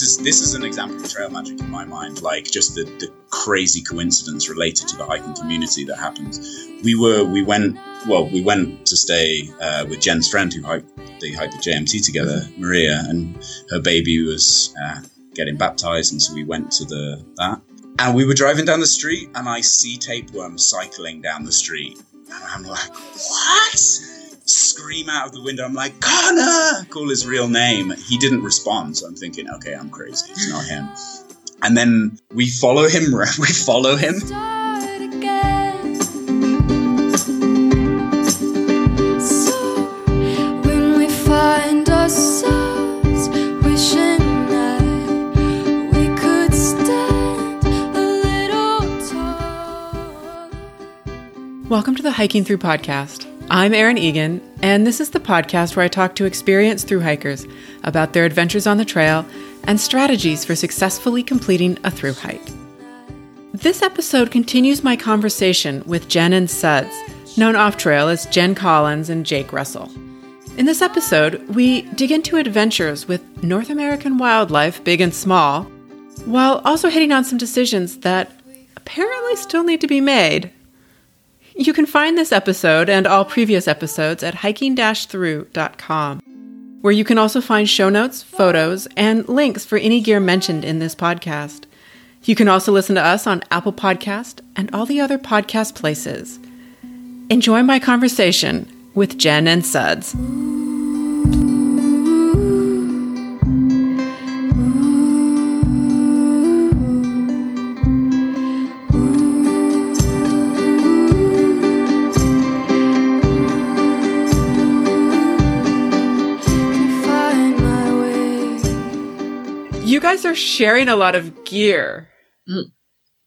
this is this is an example of trail magic in my mind. Like just the, the crazy coincidence related to the hiking community that happens. We were we went well we went to stay uh, with Jen's friend who hiked they hiked the JMT together, Maria, and her baby was uh, getting baptized, and so we went to the that. And we were driving down the street, and I see tapeworm cycling down the street, and I'm like, what? Scream out of the window. I'm like, Connor! Call his real name. He didn't respond, so I'm thinking, okay, I'm crazy. It's not him. And then we follow him. We follow him. start again. So when we find ourselves wishing that we could stand a little taller. Welcome to the Hiking Through podcast. I'm Erin Egan, and this is the podcast where I talk to experienced through hikers about their adventures on the trail and strategies for successfully completing a through hike. This episode continues my conversation with Jen and Suds, known off trail as Jen Collins and Jake Russell. In this episode, we dig into adventures with North American wildlife, big and small, while also hitting on some decisions that apparently still need to be made you can find this episode and all previous episodes at hiking-through.com, where you can also find show notes, photos, and links for any gear mentioned in this podcast. You can also listen to us on Apple Podcast and all the other podcast places. Enjoy my conversation with Jen and Suds. You guys are sharing a lot of gear, Mm.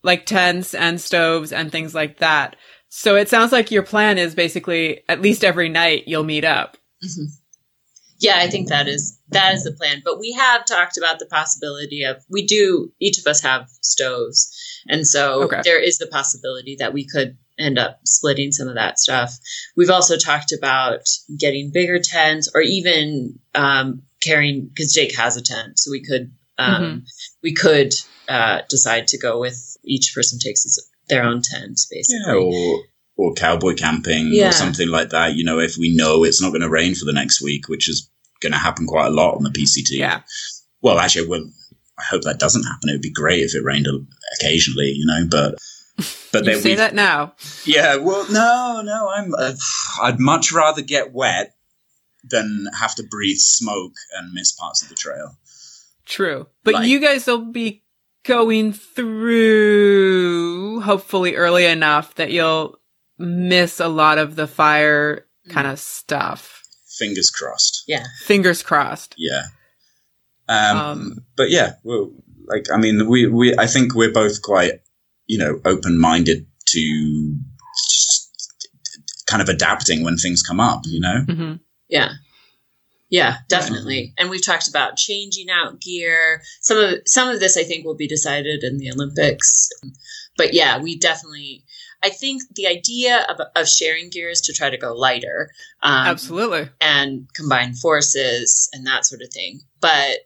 like tents and stoves and things like that. So it sounds like your plan is basically at least every night you'll meet up. Yeah, I think that is that is the plan. But we have talked about the possibility of we do each of us have stoves, and so Okay. there is the possibility that we could end up splitting some of that stuff. We've also talked about getting bigger tents, or even um, carrying because Jake has a tent, so we could um, we could uh, decide to go with each person takes his, their own tent, basically. Yeah, or or cowboy camping Yeah. or something like that. You know, if we know it's not going to rain for the next week, which is going to happen quite a lot on the PCT. Yeah. Well, actually, well, I hope that doesn't happen. It would be great if it rained occasionally, you know. But but You then say that now. yeah. Well, no, no. I'm. Uh, I'd much rather get wet than have to breathe smoke and miss parts of the trail. True. But Like- you guys will be going through hopefully early enough that you'll miss a lot of the fire kind of stuff. Fingers crossed. Yeah. Fingers crossed. Yeah. Um, Um, but yeah, well, like I mean, we we I think we're both quite you know open minded to just kind of adapting when things come up. You know. hmm Yeah. Yeah, definitely. And we've talked about changing out gear. Some of some of this I think will be decided in the Olympics. But yeah, we definitely I think the idea of, of sharing gear is to try to go lighter. Um, Absolutely. and combine forces and that sort of thing. But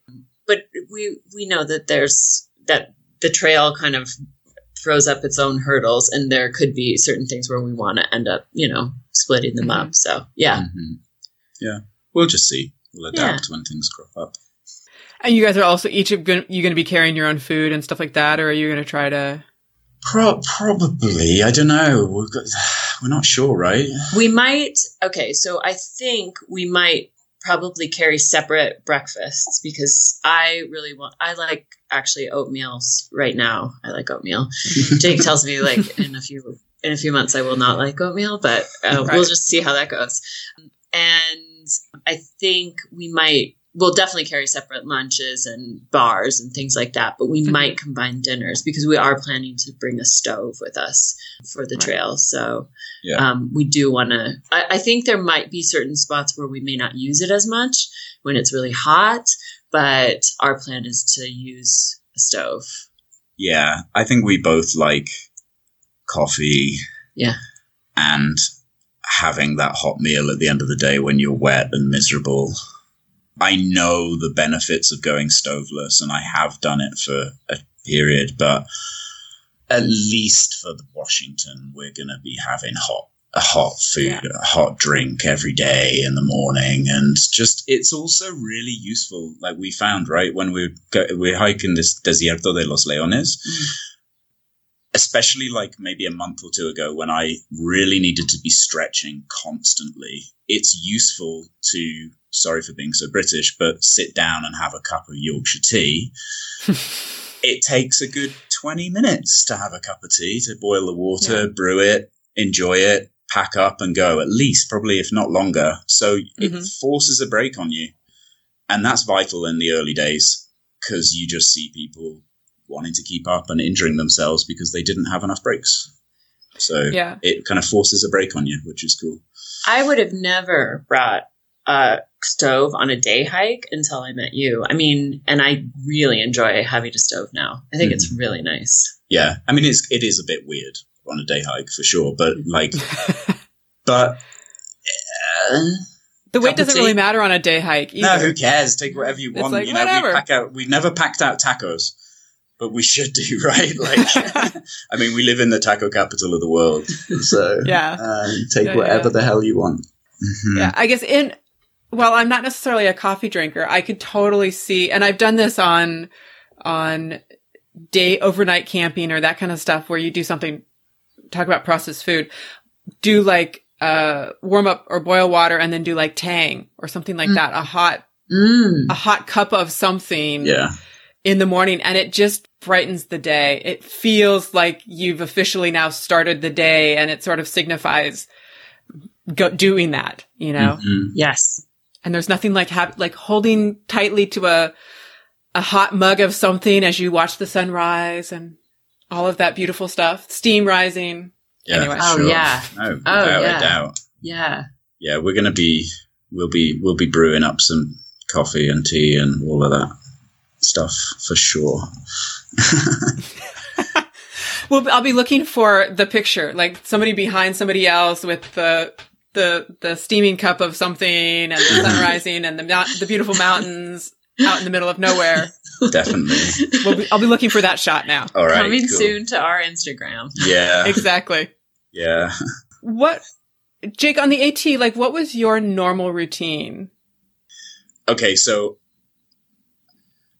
but we we know that there's that the trail kind of throws up its own hurdles and there could be certain things where we want to end up, you know, splitting them up. So yeah. Mhm. Yeah. We'll just see. We'll adapt when things crop up. And you guys are also each of you going to be carrying your own food and stuff like that, or are you going to try to? Pro- probably. I don't know. We've got. We're not sure, right? We might, okay, so I think we might probably carry separate breakfasts because I really want, I like actually oatmeal right now. I like oatmeal. Jake tells me like in a few, in a few months I will not like oatmeal, but uh, Right. we'll just see how that goes. And I think we might, we'll definitely carry separate lunches and bars and things like that, but we Mhm. might combine dinners because we are planning to bring a stove with us for the Right. trail. So Yeah. um, we do want to. I, I think there might be certain spots where we may not use it as much when it's really hot, but our plan is to use a stove. Yeah, I think we both like coffee. Yeah. And having that hot meal at the end of the day when you're wet and miserable. I know the benefits of going stoveless, and I have done it for a period, but at least for the Washington, we're going to be having hot a hot food, Yeah. a hot drink every day in the morning, and just it's also really useful. Like we found, right when we go, we're hiking this Desierto de los Leones, mm. Especially like maybe a month or two ago when I really needed to be stretching constantly. It's useful to sorry for being so British, but sit down and have a cup of Yorkshire tea. it takes a good 20 minutes to have a cup of tea, to boil the water, brew it, enjoy it, pack up and go, at least, probably if not longer. So it Mhm. forces a break on you. And that's vital in the early days because you just see people wanting to keep up and injuring themselves because they didn't have enough breaks. So Yeah. it kind of forces a break on you, which is cool. I would have never brought a stove on a day hike until I met you. I mean, and I really enjoy having a stove now. I think it's really nice. Yeah, I mean it's it is a bit weird on a day hike for sure, but like, but uh, The weight doesn't really matter on a day hike no, who cares? Take whatever you It's want. like, you know, whatever. we pack out. We've never packed out tacos, but we should do right. Like, I mean, we live in the taco capital of the world, so Yeah. uh, take Yeah, whatever yeah. the hell you want. Mhm. Yeah, I guess in well, I'm not necessarily a coffee drinker. I could totally see, and I've done this on on day overnight camping or that kind of stuff where you do something. Talk about processed food. Do like uh warm up or boil water and then do like tang or something like Mm. that. A hot Mm. a hot cup of something Yeah, in the morning and it just brightens the day. It feels like you've officially now started the day and it sort of signifies go- doing that, you know? Mhm. Yes. And there's nothing like have, like holding tightly to a, a hot mug of something as you watch the sunrise and all of that beautiful stuff. Steam rising. yeah. Anyway. Oh, sure. yeah. No, Oh, yeah. a doubt. Yeah. Yeah, we're gonna be. We'll be. We'll be brewing up some coffee and tea and all of that stuff for sure. Well, I'll be looking for the picture, like somebody behind somebody else with the, the, the steaming cup of something and the sun rising and the, mount, the beautiful mountains out in the middle of nowhere. Definitely. We'll be, I'll be looking for that shot now. All right. Coming cool. soon to our Instagram. Yeah. Exactly. Yeah. What, Jake, on the AT, like, what was your normal routine? okay, so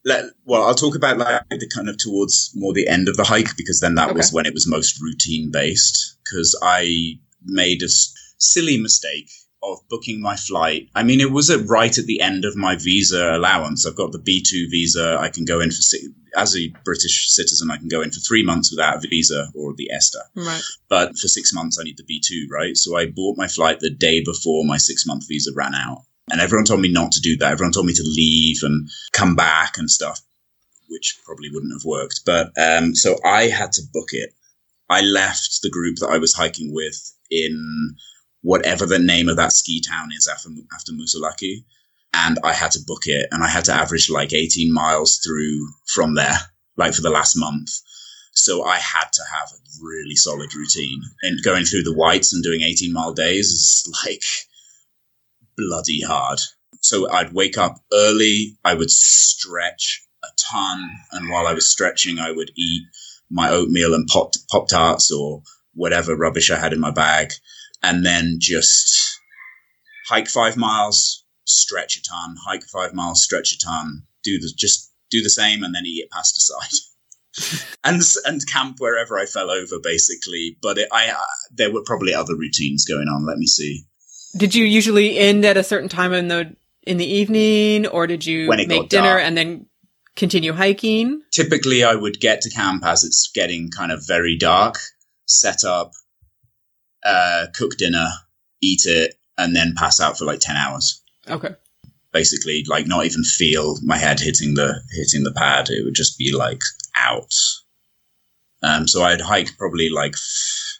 let well, I'll talk about like the kind of towards more the end of the hike because then that was when it was most routine based. Because I made a s- silly mistake of booking my flight. I mean, it was at right at the end of my visa allowance. I've got the B two visa. I can go in for as a British citizen. I can go in for three months without a visa or the ESTA Right. but for six months I need the B2, right? So I bought my flight the day before my six month visa ran out. And everyone told me not to do that. Everyone told me to leave and come back and stuff, which probably wouldn't have worked. But um, so I had to book it. I left the group that I was hiking with in whatever the name of that ski town is after, after Moosilauke. And I had to book it and I had to average like 18 miles through from there, like for the last month. So I had to have a really solid routine. And going through the whites and doing 18 mile days is like bloody hard. So I'd wake up early, I would stretch a ton, and while I was stretching, I would eat my oatmeal and pop pop tarts or whatever rubbish I had in my bag, and then just hike five miles, stretch a ton, hike five miles, stretch a ton, do the just do the same, and then eat it past aside and and camp wherever I fell over, basically. But it, I uh, there were probably other routines going on. Let me see. Did you usually end at a certain time in the in the evening, or did you make dinner dark. and then continue hiking? Typically, I would get to camp as it's getting kind of very dark, set up, uh, cook dinner, eat it, and then pass out for like ten hours. Okay. Basically, like not even feel my head hitting the hitting the pad. It would just be like out. Um, so I'd hike probably like f-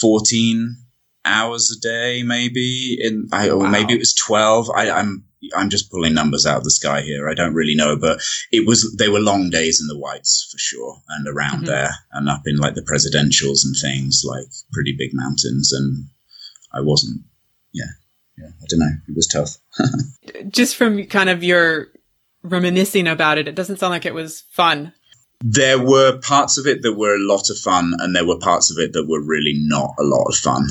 fourteen hours a day, maybe. In I, or Wow. maybe it was twelve. I, I'm I'm just pulling numbers out of the sky here. I don't really know, but it was they were long days in the whites for sure, and around Mhm. there, and up in like the presidentials and things, like pretty big mountains. And I wasn't. Yeah, yeah. I don't know. It was tough. just from kind of your reminiscing about it, it doesn't sound like it was fun. There were parts of it that were a lot of fun, and there were parts of it that were really not a lot of fun.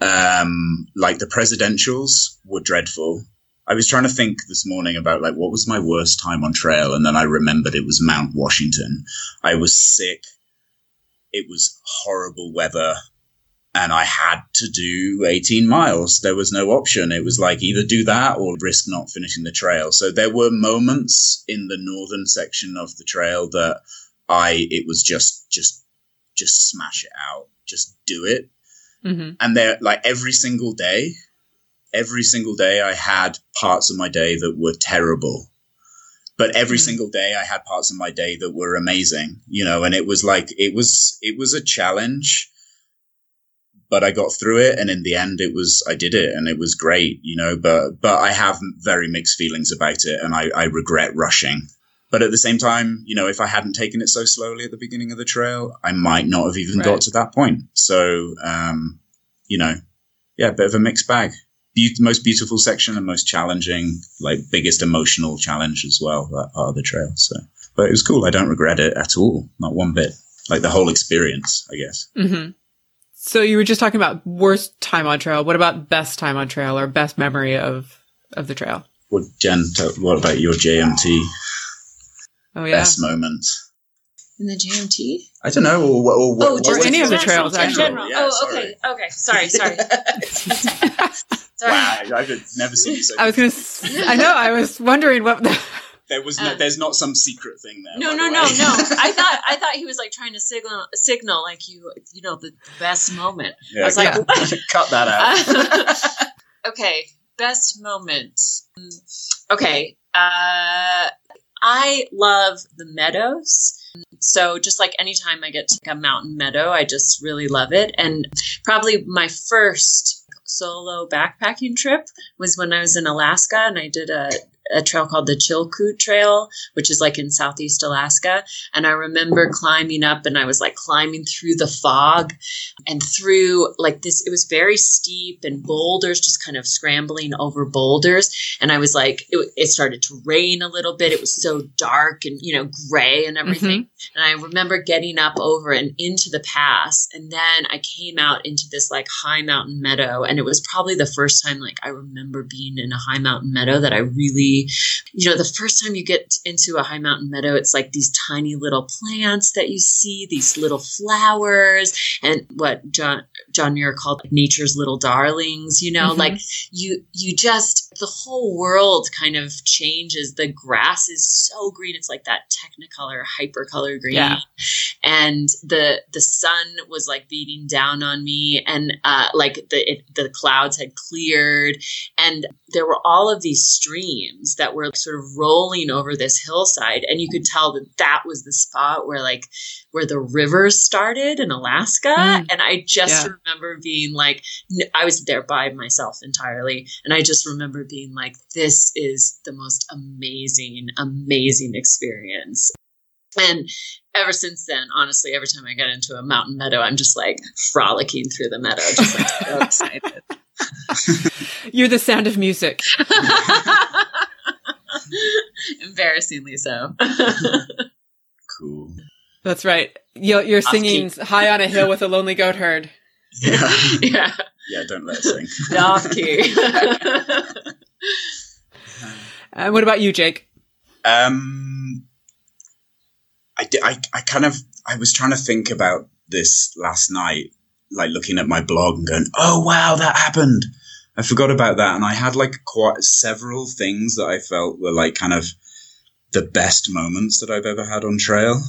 Um, like the presidentials were dreadful. I was trying to think this morning about like what was my worst time on trail, and then I remembered it was Mount Washington. I was sick. It was horrible weather, and I had to do 18 miles. There was no option. It was like either do that or risk not finishing the trail. So there were moments in the northern section of the trail that I it was just just just smash it out, just do it. Hmm And there like every single day, every single day I had parts of my day that were terrible. But every Mhm. single day I had parts of my day that were amazing, you know, and it was like it was it was a challenge but I got through it, and in the end, it was I did it, and it was great, you know. But but I have very mixed feelings about it, and I, I regret rushing. But at the same time, you know, if I hadn't taken it so slowly at the beginning of the trail, I might not have even Right. got to that point. So, um, you know, yeah, a bit of a mixed bag. Be- most beautiful section and most challenging, like biggest emotional challenge as well. That part of the trail. So, but it was cool. I don't regret it at all, not one bit. Like the whole experience, I guess. hmm So you were just talking about worst time on trail. What about best time on trail or best memory of of the trail? What Jen? What about your JMT Oh yeah. best moment? In the JMT? I don't know, or, or, what- Oh, what just any of the trails, in actually. general. Yeah, oh, okay. Okay. Sorry. Sorry. sorry. wow, I've never seen you so. I was gonna. s- I know. I was wondering what. The, There was no, Uh, there's not some secret thing there. No, no, the no, no. I thought I thought he was like trying to signal signal like you you know the best moment. Yeah, I was like, cut that out. okay, best moment. Mm, Okay, uh, I love the meadows. So just like anytime I get to a mountain meadow, I just really love it. And probably my first solo backpacking trip was when I was in Alaska and I did a a trail called the Chilkoot Trail, which is like in southeast Alaska. And I remember climbing up and I was like climbing through the fog and through like this, it was very steep and boulders just kind of scrambling over boulders. And I was like, it, it started to rain a little bit. It was so dark and, you know, gray and mm-hmm. everything. And I remember getting up over and into the pass. And then I came out into this like high mountain meadow. And it was probably the first time like I remember being in a high mountain meadow that I really, you know, the first time you get into a high mountain meadow, it's like these tiny little plants that you see, these little flowers, and what John John Muir called nature's little darlings. You know, Mhm. like you you just the whole world kind of changes. The grass is so green; it's like that Technicolor hypercolor green, Yeah. and the the sun was like beating down on me, and uh, like the it, the clouds had cleared, and there were all of these streams that were sort of rolling over this hillside and you could tell that that was the spot where like where the river started in alaska Mm. and i just Yeah. remember being like i was there by myself entirely and i just remember being like this is the most amazing amazing experience and ever since then honestly every time i get into a mountain meadow i'm just like frolicking through the meadow just like so excited you're the sound of music. Embarrassingly so. cool. That's right. You're, you're singing "High on a Hill with a Lonely Goat Herd." Yeah, yeah, yeah. Don't let us sing. the off key. And what about you, Jake? Um, I, di- I, I kind of, I was trying to think about this last night, like looking at my blog and going, oh, wow, that happened. I forgot about that. And I had like quite several things that I felt were like kind of the best moments that I've ever had on trail.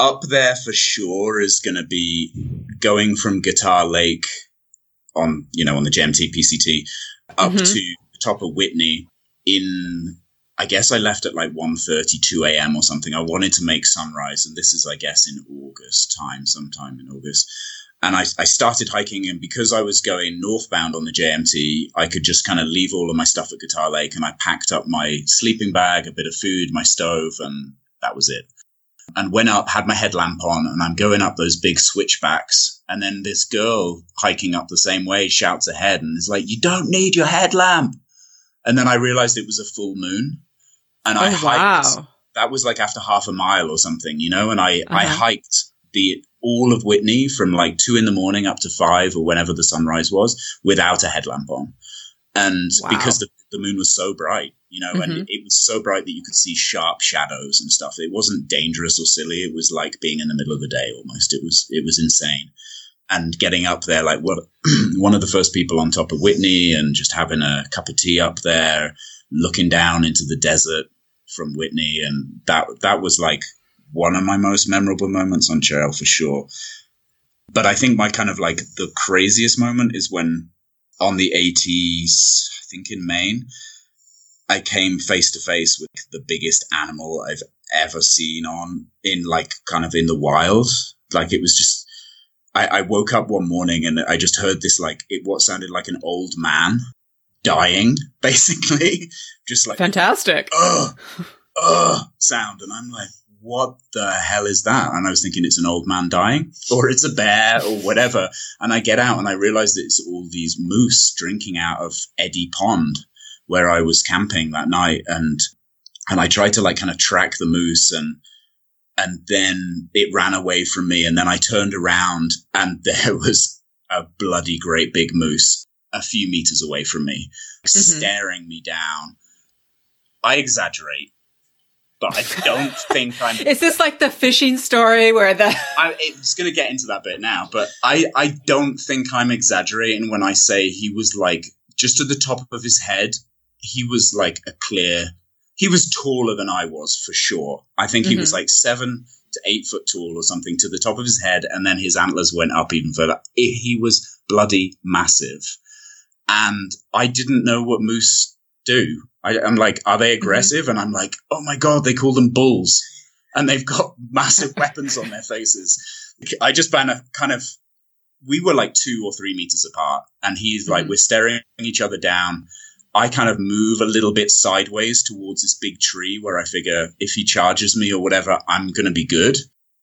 Up there for sure is going to be going from Guitar Lake on, you know, on the JMT PCT up Mhm. to the top of Whitney in I guess I left at like 1.30, 2 a.m. or something. I wanted to make sunrise, and this is, I guess, in August time, sometime in August. And I, I started hiking, and because I was going northbound on the JMT, I could just kind of leave all of my stuff at Guitar Lake, and I packed up my sleeping bag, a bit of food, my stove, and that was it. And went up, had my headlamp on, and I'm going up those big switchbacks. And then this girl hiking up the same way shouts ahead and is like, You don't need your headlamp. and then I realized it was a full moon, and I oh hiked. wow. That was like after half a mile or something, you know. And I I Uh-huh. hiked the all of Whitney from like two in the morning up to five or whenever the sunrise was without a headlamp on, and Wow. because the the moon was so bright, you know, and Mhm. it was so bright that you could see sharp shadows and stuff. It wasn't dangerous or silly. It was like being in the middle of the day almost. It was it was insane. And getting up there, like what one of the first people on top of Whitney, and just having a cup of tea up there, looking down into the desert from Whitney, and that that was like one of my most memorable moments on trail for sure. But I think my kind of like the craziest moment is when on the AT, I think in Maine, I came face to face with the biggest animal I've ever seen on in like kind of in the wild. Like it was just, I, I woke up one morning and I just heard this like it what sounded like an old man dying, basically, just like Fantastic. ugh, ugh sound. And I'm like, what the hell is that? And I was thinking it's an old man dying or it's a bear or whatever. And I get out and I realize that it's all these moose drinking out of Eddy Pond where I was camping that night. And, and I tried to like kind of track the moose and, and then it ran away from me. And then I turned around and there was a bloody great big moose a few meters away from me, Mhm. staring me down. I exaggerate, but I don't think I'm. Is this like the fishing story where the I, it's going to get into that bit now, but I, I don't think I'm exaggerating when I say he was like just at the top of his head. He was like a clear. He was taller than I was for sure. I think he was mm-hmm. like seven to eight foot tall or something to the top of his head, and then his antlers went up even further. He was bloody massive, and I didn't know what moose do. I, I'm like, are they aggressive? And I'm like, oh my god, they call them bulls and they've got massive weapons on their faces. I just found a kind of, we were like two or three meters apart, and he's like, Mhm. we're staring each other down. I kind of move a little bit sideways towards this big tree where I figure if he charges me or whatever, I'm going to be good.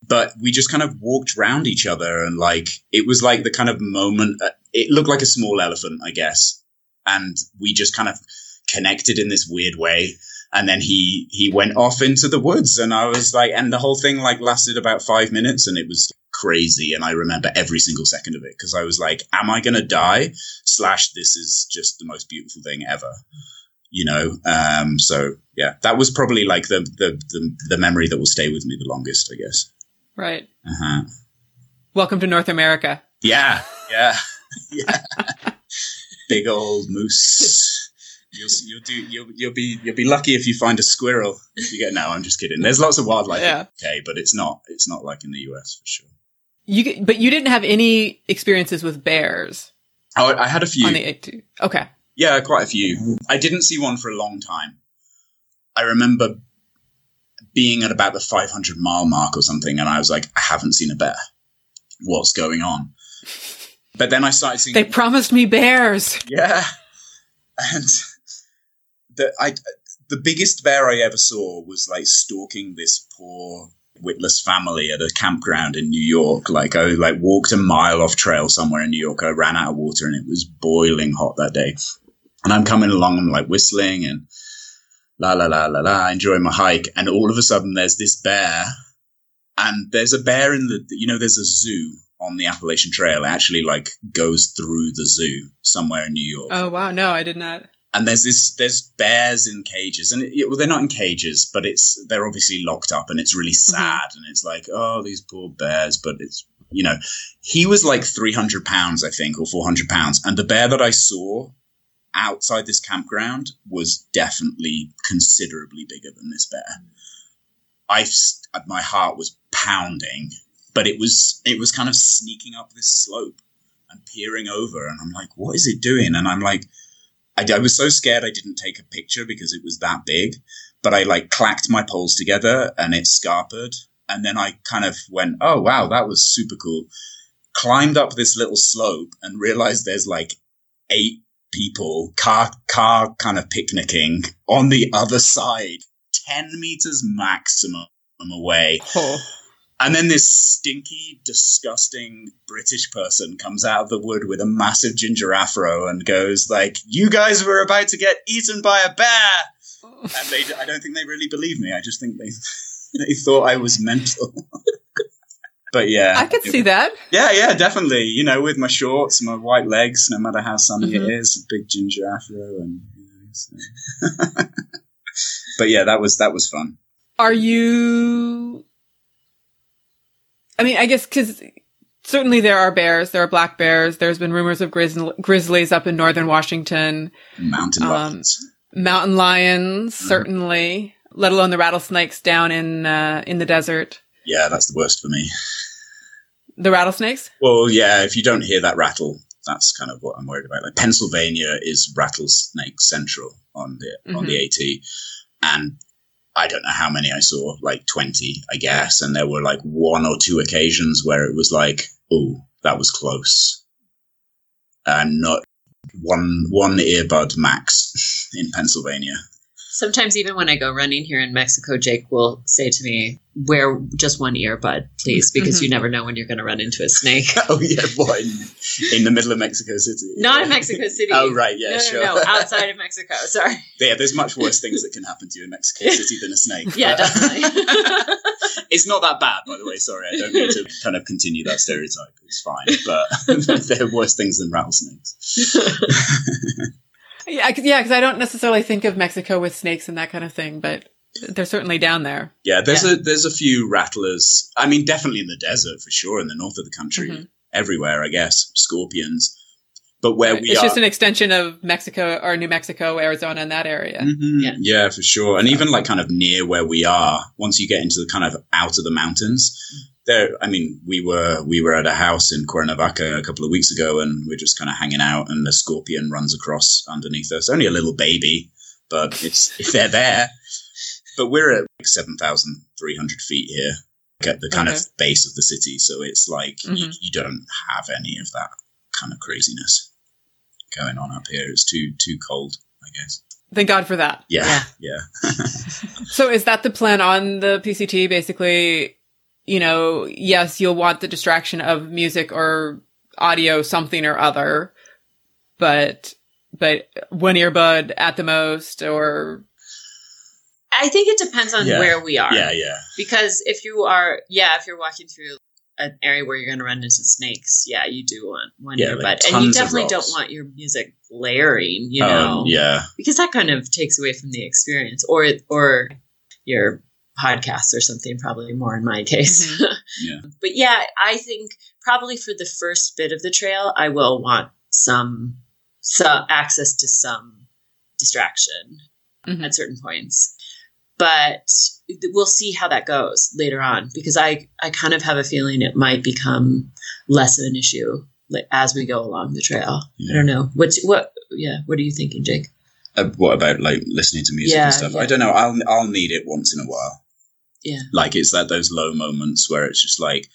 But we just kind of walked round each other, and like, it was like the kind of moment, uh, it looked like a small elephant, I guess. And we just kind of connected in this weird way. And then he he went off into the woods and i was like and the whole thing like lasted about five minutes and it was crazy. And i remember every single second of it because i was like am i going to die? Slash this is just the most beautiful thing ever you know? Um so yeah that was probably like the the the, the memory that will stay with me the longest i guess. Right? uh-huh. Welcome to North America. yeah yeah yeah. Big old moose You'll, you'll do you'll, you'll be you'll be lucky if you find a squirrel if you get no i'm just kidding. There's lots of wildlife Yeah. okay but it's not it's not like in the us for sure. You but you didn't have any experiences with bears? Oh, i had a few. The Okay. yeah quite a few. I didn't see one for a long time. I remember being at about the 500 mile mark or something and i was like i haven't seen a bear. What's going on? But then i started seeing They promised me bears. Yeah, and the I the biggest bear I ever saw was like stalking this poor witless family at a campground in New York. Like I like walked a mile off trail somewhere in New York. I ran out of water and it was boiling hot that day. And I'm coming along, I'm like whistling and la la la la la, enjoying my hike. And all of a sudden, there's this bear, and there's a bear in the you know there's a zoo on the Appalachian Trail. It actually like goes through the zoo somewhere in New York Oh wow, no, I did not. And there's this there's bears in cages and it, well they're not in cages but it's they're obviously locked up and it's really mm-hmm. sad and it's like oh these poor bears but it's you know. He was like 300 pounds i think or 400 pounds and the bear that i saw outside this campground was definitely considerably bigger than this bear. Mm-hmm. I my heart was pounding but it was it was kind of sneaking up this slope and peering over and i'm like what is it doing? And i'm like I, I was so scared I didn't take a picture because it was that big, but I like clacked my poles together and it scarpered. And then I kind of went, oh, wow, that was super cool. Climbed up this little slope and realized there's like eight people, car, car kind of picnicking on the other side, 10 meters maximum away. Oh. And then this stinky, disgusting British person comes out of the wood with a massive ginger afro and goes like, "You guys were about to get eaten by a bear." And they, I don't think they really believe me. I just think they, they thought I was mental. but yeah, I could it- see that. Yeah, yeah, definitely. You know, with my shorts, my white legs, no matter how sunny Mhm. it is, big ginger afro, and you know, so. but yeah, that was that was fun. Are you? I mean, I guess because certainly there are bears. There are black bears. There's been rumors of grizz- grizzlies up in northern Washington. Mountain Um, lions. Mountain lions, Mhm. certainly. Let alone the rattlesnakes down in uh, in the desert. Yeah, that's the worst for me. The rattlesnakes. Well, yeah, if you don't hear that rattle, that's kind of what I'm worried about. Like Pennsylvania is rattlesnake central on the on the AT, and I don't know how many I saw, like twenty, I guess, and there were like one or two occasions where it was like, oh, that was close, and not one one earbud max in Pennsylvania. Sometimes even when I go running here in Mexico, Jake will say to me, "Wear just one earbud, please, because Mhm. you never know when you're going to run into a snake." oh yeah, what in, in the middle of Mexico City? Not in Mexico City. Oh right, yeah, no, no, sure. no, outside of Mexico. Sorry. yeah, there's much worse things that can happen to you in Mexico City than a snake. Yeah, definitely. it's not that bad, by the way. Sorry, I don't mean to kind of continue that stereotype. It's fine, but there are worse things than rattlesnakes. Yeah, I- yeah, because I don't necessarily think of Mexico with snakes and that kind of thing, but they're certainly down there. Yeah, there's Yeah. a there's a few rattlers. I mean, definitely in the desert for sure, in the north of the country, Mhm. everywhere, I guess. Scorpions, but where we it's are. just an extension of Mexico or New Mexico, Arizona, and that area. Mhm. Yeah. yeah, for sure. And even like kind of near where we are, once you get into the kind of out of the mountains, there. I mean, we were we were at a house in Cuernavaca a couple of weeks ago, and we're just kind of hanging out, and the scorpion runs across underneath us. Only a little baby, but it's if they're there. But we're at like seven thousand three hundred feet here, at the kind Okay. of base of the city. So it's like you, Mhm. you don't have any of that kind of craziness going on up here. It's too too cold, I guess. Thank God for that. Yeah, yeah. So is that the plan on the PCT? Basically, you know, yes, you'll want the distraction of music or audio, something or other, but but one earbud at the most, or I think it depends on Yeah. where we are. Yeah, yeah. Because if you are, yeah, if you're walking through an area where you're going to run into snakes, yeah, you do want one Yeah, earbud, like and you definitely don't want your music blaring, you Um, know, yeah. because that kind of takes away from the experience, or or your podcast or something, probably more in my case. Yeah. but yeah, I think probably for the first bit of the trail, I will want some some access to some distraction Mhm. at certain points. But we'll see how that goes later on because I, I kind of have a feeling it might become less of an issue as we go along the trail. Yeah. I don't know. What's what? Yeah. What are you thinking, Jake? Uh, what about like listening to music Yeah, and stuff? yeah. I don't know. I'll I'll need it once in a while. Yeah. Like it's that those low moments where it's just like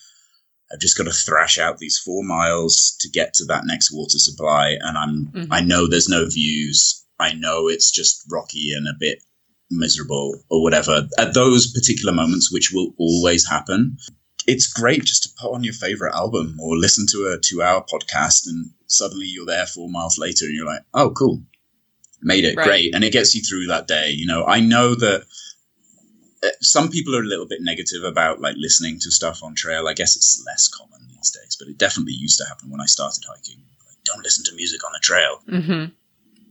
I've just got to thrash out these four miles to get to that next water supply, and I'm Mhm. I know there's no views. I know it's just rocky and a bit miserable or whatever. At those particular moments, which will always happen, it's great just to put on your favorite album or listen to a two-hour podcast, and suddenly you're there four miles later, and you're like, oh, cool, made it, Right. great, and it gets you through that day. You know, I know that uh, some people are a little bit negative about like listening to stuff on trail. I guess it's less common these days, but it definitely used to happen when I started hiking. Like, don't listen to music on the trail. hmm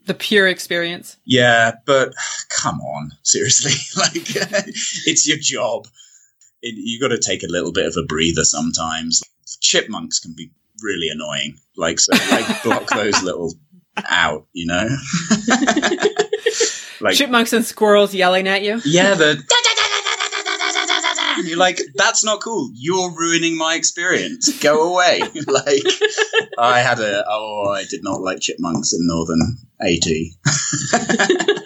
the pure experience. Yeah, but come on, seriously, like it's your job. It, you got to take a little bit of a breather sometimes. Chipmunks can be really annoying. Like, so, like block those little out, you know. like, Chipmunks and squirrels yelling at you. yeah, the. You're like, that's not cool. You're ruining my experience. Go away. like, I had a. Oh, I did not like chipmunks in northern AT.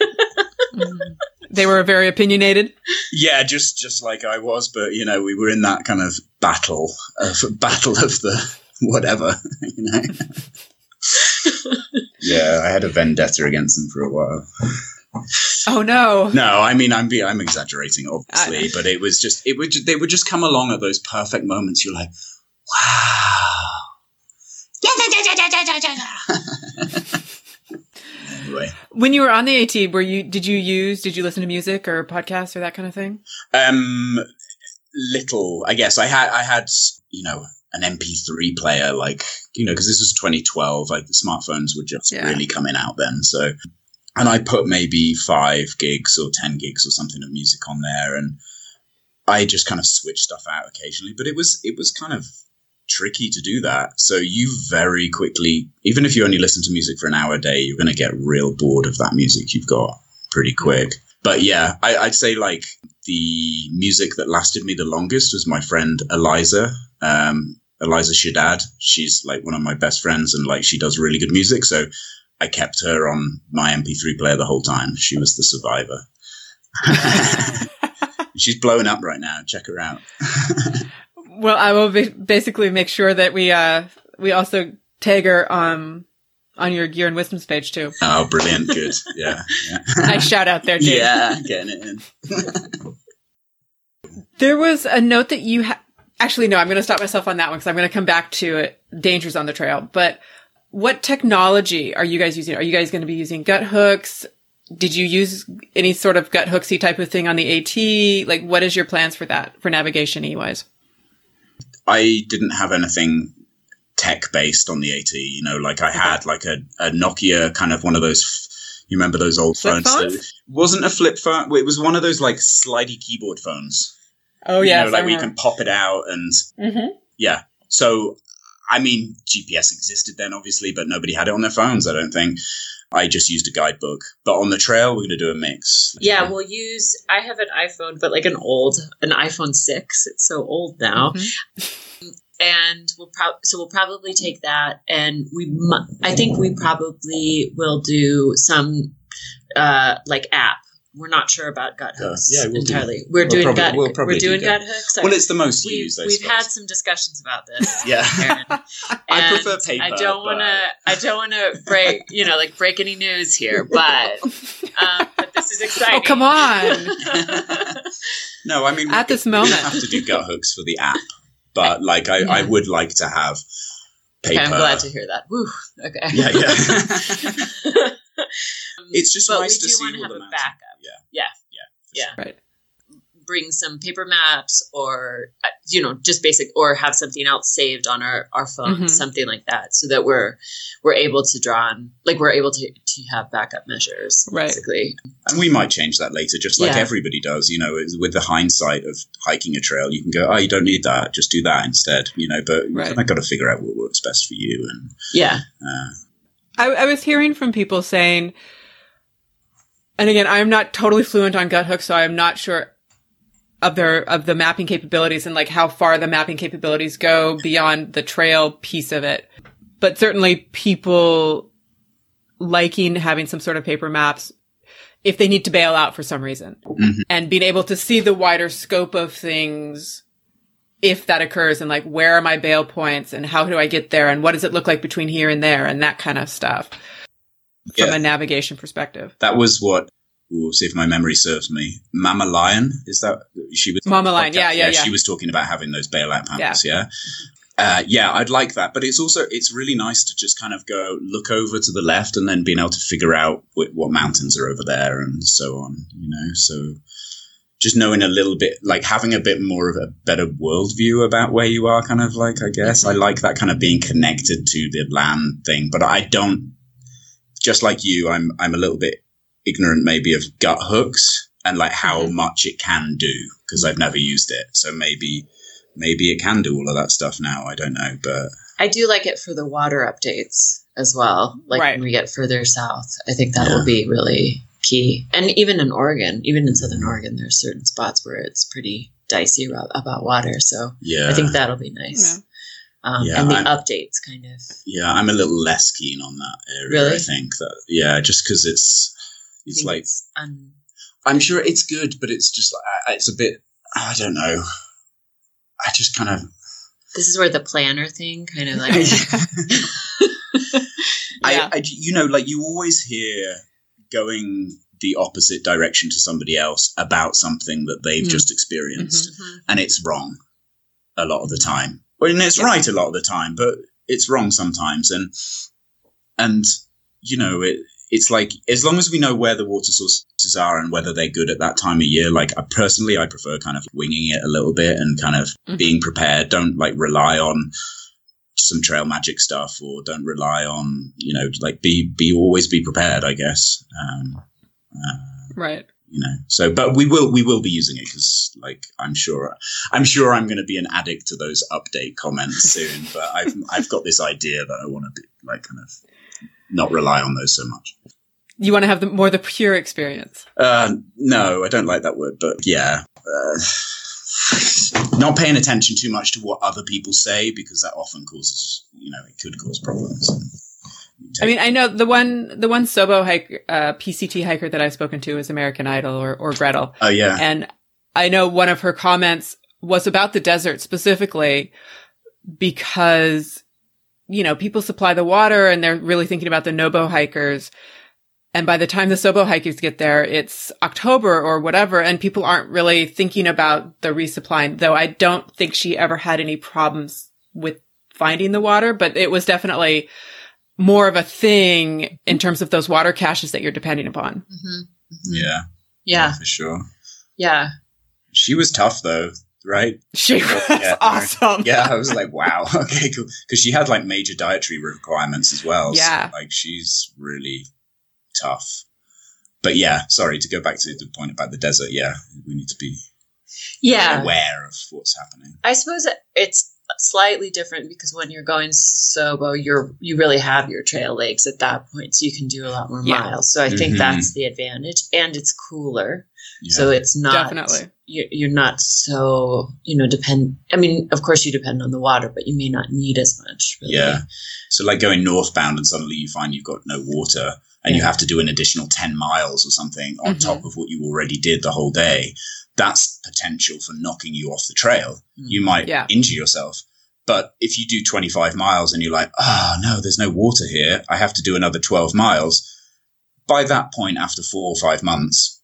They were very opinionated. Yeah, just just like I was, but you know, we were in that kind of battle of battle of the whatever, you know. yeah, I had a vendetta against them for a while. Oh no. No, I mean I'm be- I'm exaggerating, obviously, but it was just it would they would just come along at those perfect moments. You're like, wow. Anyway, When you were on the AT, were you did you use did you listen to music or podcasts or that kind of thing? um, little, I guess. I had I had you know an MP3 player, like you know, because this was 2012. Like the smartphones were just Yeah. really coming out then, so. And I put maybe five gigs or ten gigs or something of music on there, and I just kind of switch stuff out occasionally. But it was it was kind of tricky to do that. So you very quickly, even if you only listen to music for an hour a day, you're going to get real bored of that music you've got pretty quick. But yeah, I, I'd say like the music that lasted me the longest was my friend Eliza. Um, Eliza Shaddad. She's like one of my best friends, and like she does really good music. So I kept her on my MP3 player the whole time. She was the survivor. She's blowing up right now. Check her out. Well, I will ba- basically make sure that we uh we also tag her um on your Gear and Wisdom's page too. Oh, brilliant! Good. Yeah. Yeah. Nice shout out there, Jake. yeah. Getting it in. There was a note that you ha- actually no, I'm going to stop myself on that one because I'm going to come back to it. Dangers on the trail, but what technology are you guys using? Are you guys going to be using Guthooks? Did you use any sort of gut hooksy type of thing on the AT? Like, what is your plans for that for navigation e wise? I didn't have anything tech based on the AT. You know, like I had like a, a Nokia kind of one of those. You remember those old Flip phones? It wasn't a flip phone. It was one of those like slidey keyboard phones. Oh yeah, like where you can pop it out and hmm yeah. So, I mean, GPS existed then, obviously, but nobody had it on their phones. I don't think. I just used a guidebook, but on the trail, we're going to do a mix. Yeah, we'll use. I have an iPhone, but like an old, an iPhone six. It's so old now, and we'll probably so we'll probably take that, and we. Mu- I think we probably will do some uh like app. We're not sure about Guthooks yeah, we'll do- entirely. we're we'll doing probably- gut. we'll probably we're doing gut. Guthooks. Well, it's the most we've, used. I we've suppose. had some discussions about this. Yeah. Aaron. I prefer paper, I don't want to. I don't want to break. You know, like break any news here, but um, but this is exciting. Oh come on! no, I mean, At we- this we moment. have to do Guthooks for the app, but like, I, I would like to have paper. Okay, I'm glad to hear that. Woo. Okay. Yeah, yeah. It's just but nice we to see want to all have the a mountains. backup. Yeah, Yeah. yeah, Yeah. right. Bring some paper maps, or uh, you know, just basic, or have something else saved on our our phone, Mhm. something like that, so that we're we're able to draw on, like we're able to to have backup measures, Right. Basically, And we might change that later, just like Yeah. everybody does. You know, with the hindsight of hiking a trail, you can go, "Oh, you don't need that; just do that instead." You know, but Right. you kind of got to figure out what works best for you. And yeah. uh, I, I was hearing from people saying, and again, I'm not totally fluent on Guthook, so I'm not sure of their of the mapping capabilities and like how far the mapping capabilities go beyond the trail piece of it. But certainly, people liking having some sort of paper maps if they need to bail out for some reason Mhm. and being able to see the wider scope of things if that occurs and like where are my bail points and how do I get there and what does it look like between here and there and that kind of stuff from a navigation perspective. that was what. We'll see if my memory serves me. Mama Lion is that she was Mama Lion, yeah, yeah, yeah. She was talking about having those bailout panels. Yeah, Uh, yeah, I'd like that, but it's also it's really nice to just kind of go look over to the left and then being able to figure out wh- what mountains are over there and so on. You know, so just knowing a little bit, like having a bit more of a better worldview about where you are, kind of like I guess I like that kind of being connected to the land thing, but I don't. Just like you, I'm I'm a little bit ignorant maybe of Guthooks and like how Mhm. much it can do because I've never used it. So maybe maybe it can do all of that stuff now. I don't know, but I do like it for the water updates as well. Like Right. when we get further south, I think that will be really key. And even in Oregon, even in Southern Oregon, there's certain spots where it's pretty dicey about, about water. So yeah, I think that'll be nice. Yeah. Um, Yeah, and the I'm- updates kind of. yeah, I'm a little less keen on that area. Really? I think that yeah, just because it's it's like it's un- I'm sure it's good, but it's just like it's a bit. I don't know. I just kind of. this is where the planner thing kind of like. Yeah. I, I, you know, like you always hear going the opposite direction to somebody else about something that they've Mm. just experienced, Mhm. and it's wrong a lot of the time. Well, and it's Yeah. right a lot of the time, but it's wrong sometimes. And and you know, it it's like as long as we know where the water sources are and whether they're good at that time of year. Like I personally, I prefer kind of winging it a little bit and kind of Mhm. being prepared. Don't like rely on some trail magic stuff or don't rely on you know like be be always be prepared i guess um uh, Right. you know so but we will we will be using it because like i'm sure i'm sure i'm going to be an addict to those update comments soon but i've i've got this idea that i want to be like kind of not rely on those so much You want to have the more the pure experience. uh no i don't like that word but yeah uh, not paying attention too much to what other people say because that often causes you know it could cause problems. I mean, I know the one the one Sobo hike uh, PCT hiker that I've spoken to is American Idol or or Gretel, oh yeah. And I know one of her comments was about the desert specifically because you know people supply the water and they're really thinking about the Nobo hikers. And by the time the Sobo hikers get there, it's October or whatever, and people aren't really thinking about the resupplying. Though I don't think she ever had any problems with finding the water, but it was definitely more of a thing in terms of those water caches that you're depending upon. Mhm. Mhm. yeah Yeah. for sure Yeah. She was tough though, right? She was Yeah, awesome. Yeah, I was like, wow, okay, cool. Because she had like major dietary requirements as well. so, Yeah. like she's really tough. But yeah, sorry to go back to the point about the desert. Yeah, we need to be Yeah. aware of what's happening. I suppose it's slightly different because when you're going sobo, you're you really have your trail legs at that point, so you can do a lot more Yeah. miles. So I think Mhm. that's the advantage, and it's cooler, Yeah. so it's not Definitely. you- You're not so you know depend. I mean, of course you depend on the water, but you may not need as much. Really. Yeah. So like going northbound and suddenly you find you've got no water and you have to do an additional 10 miles or something on Mhm. top of what you already did the whole day. That's potential for knocking you off the trail. You might Yeah. injure yourself. But if you do 25 miles and you're like, oh no, there's no water here. I have to do another 12 miles. By that point, after four or five months,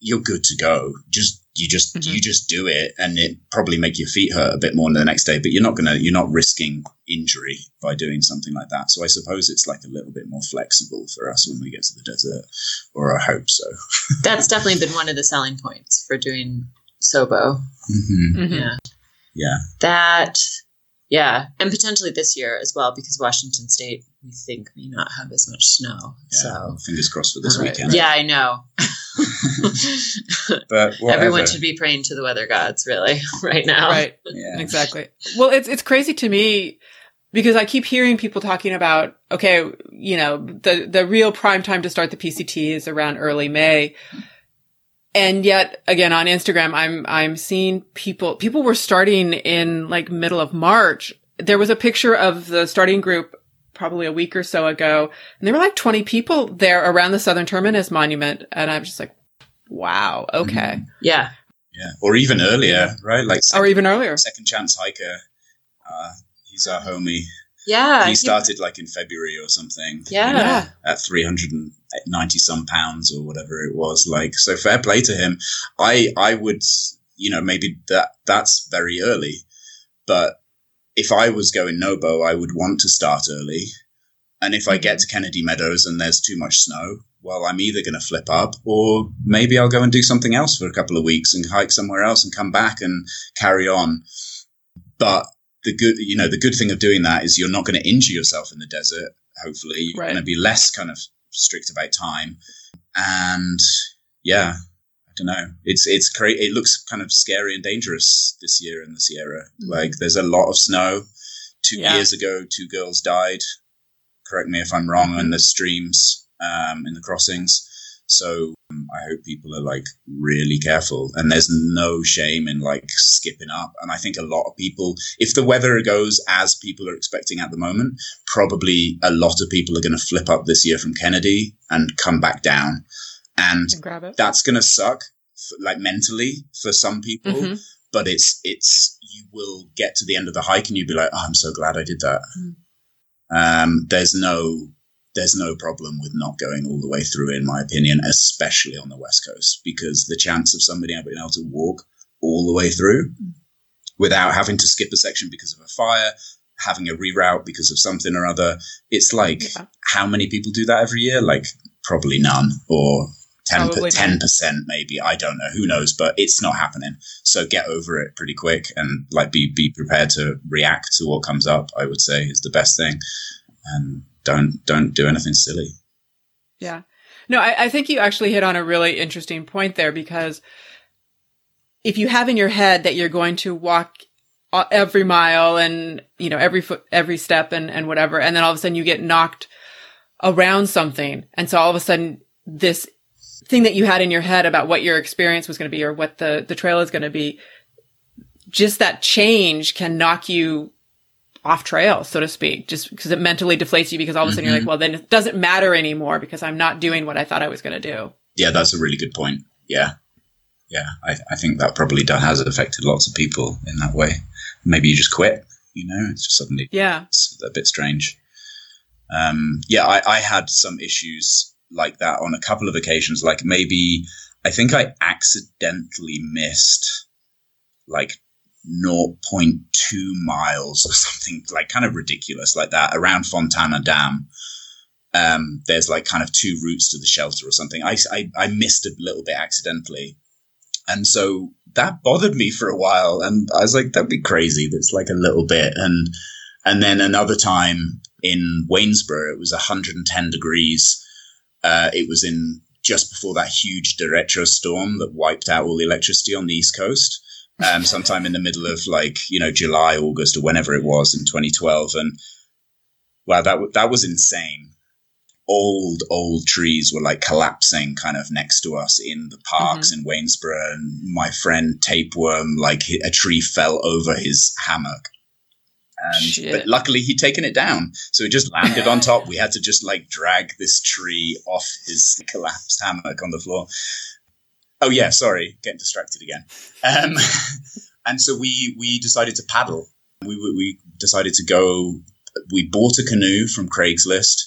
you're good to go. Just, you just, Mhm. you just do it and it probably make your feet hurt a bit more the next day, but you're not going to, you're not risking injury by doing something like that. So I suppose it's like a little bit more flexible for us when we get to the desert, or I hope so. That's definitely been one of the selling points for doing sobo. Mm-hmm. Mhm. Yeah. Yeah. That, yeah, and potentially this year as well because Washington State we think may not have as much snow. Yeah. So Fingers crossed for this Right, weekend. yeah, I know. But whatever. Everyone should be praying to the weather gods, really, right now. Right. Yeah. Exactly. Well, it's it's crazy to me because I keep hearing people talking about okay, you know, the the real prime time to start the PCT is around early May. And yet again on Instagram I'm I'm seeing people people were starting in like middle of March. There was a picture of the starting group probably a week or so ago and there were like 20 people there around the Southern Terminus monument and I'm just like wow, okay. Yeah. Yeah. Or even earlier, right? Like Or even earlier. second chance hiker. Uh, he's our homie. Yeah. he started like in February or something. Yeah. you know, at 390 some pounds or whatever it was. Like, so fair play to him. I, I would, you know, maybe that, that's very early, but if I was going Nobo, I would want to start early. And if I get mm-hmm. to Kennedy Meadows and there's too much snow, well, I'm either going to flip up or maybe I'll go and do something else for a couple of weeks and hike somewhere else and come back and carry on. But the good, you know, the good thing of doing that is you're not going to injure yourself in the desert. Hopefully, you're Right. going to be less kind of strict about time. And yeah, I don't know. It's it's cra- It looks kind of scary and dangerous this year in the Sierra. Like there's a lot of snow. Two Yeah. years ago, two girls died. Correct me if I'm wrong. In the streams, um, in the crossings. So I hope people are like really careful, and there's no shame in like skipping up. And I think a lot of people, if the weather goes as people are expecting at the moment, probably a lot of people are going to flip up this year from Kennedy and come back down, and And that's going to suck, f like mentally for some people. Mhm. But it's it's you will get to the end of the hike and you'll be like, oh, I'm so glad I did that. Mm. Um, there's no there's no problem with not going all the way through, in my opinion, especially on the West Coast, because the chance of somebody being able to walk all the way through without having to skip a section because of a fire, having a reroute because of something or other, it's like Yeah. how many people do that every year? Like probably none or 10 Probably none. percent maybe. I don't know. Who knows? But it's not happening. So get over it pretty quick and like be be prepared to react to what comes up. I would say is the best thing, and don't don't do anything silly. Yeah. No, I, I think you actually hit on a really interesting point there because if you have in your head that you're going to walk every mile and, you know, every foot, every step and, and whatever, and then all of a sudden you get knocked around something. And so all of a sudden this thing that you had in your head about what your experience was going to be or what the, the trail is going to be, just that change can knock you off trail, so to speak, just because it mentally deflates you because all of a sudden you're like, well, then it doesn't matter anymore because I'm not doing what I thought I was going to do. Yeah, that's a really good point. Yeah, yeah, I, I think that probably does, has affected lots of people in that way. Maybe you just quit. You know, it's just suddenly Yeah. it's a bit strange. Um, yeah, I, I had some issues like that on a couple of occasions. Like maybe I think I accidentally missed like 0.2 miles or something like kind of ridiculous like that around Fontana Dam. Um, there's like kind of two routes to the shelter or something. I, I, I missed a little bit accidentally. And so that bothered me for a while. And I was like, that'd be crazy. That's like a little bit. And, and then another time in Waynesboro, it was 110 degrees. Uh, it was in just before that huge derecho storm that wiped out all the electricity on the East Coast. Um, sometime in the middle of like, you know, July, August or whenever it was in 2012. And wow, that, w- that was insane. Old, old trees were like collapsing kind of next to us in the parks in Waynesboro. And my friend Tapeworm, like a tree fell over his hammock. And, but luckily he'd taken it down. So it just landed on top. We had to just like drag this tree off his collapsed hammock on the floor. Oh yeah, sorry, getting distracted again. Um, and so we we decided to paddle. We we decided to go. We bought a canoe from Craigslist,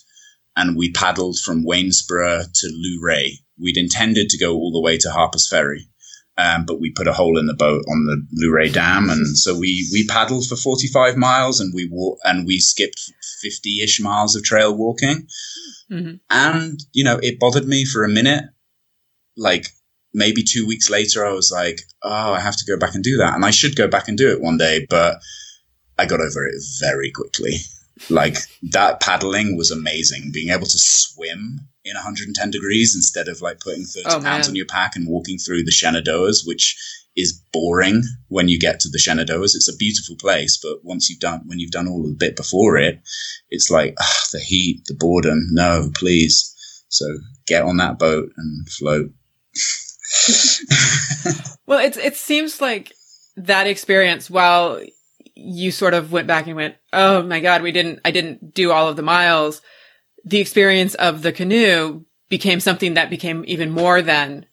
and we paddled from Waynesboro to Luray. We'd intended to go all the way to Harper's Ferry, um, but we put a hole in the boat on the Luray Dam, and so we we paddled for forty five miles, and we walk and we skipped fifty ish miles of trail walking. Mhm. And you know, it bothered me for a minute, like maybe two weeks later, I was like, oh, I have to go back and do that. And I should go back and do it one day, but I got over it very quickly. Like that paddling was amazing. Being able to swim in 110 degrees instead of like putting 30 Oh, pounds on your pack and walking through the Shenandoahs, which is boring when you get to the Shenandoahs. It's a beautiful place, but once you've done, when you've done all the bit before it, it's like ah, the heat, the boredom. No, please. So get on that boat and float. Well, it's it seems like that experience while you sort of went back and went, "Oh my god, we didn't I didn't do all of the miles." The experience of the canoe became something that became even more than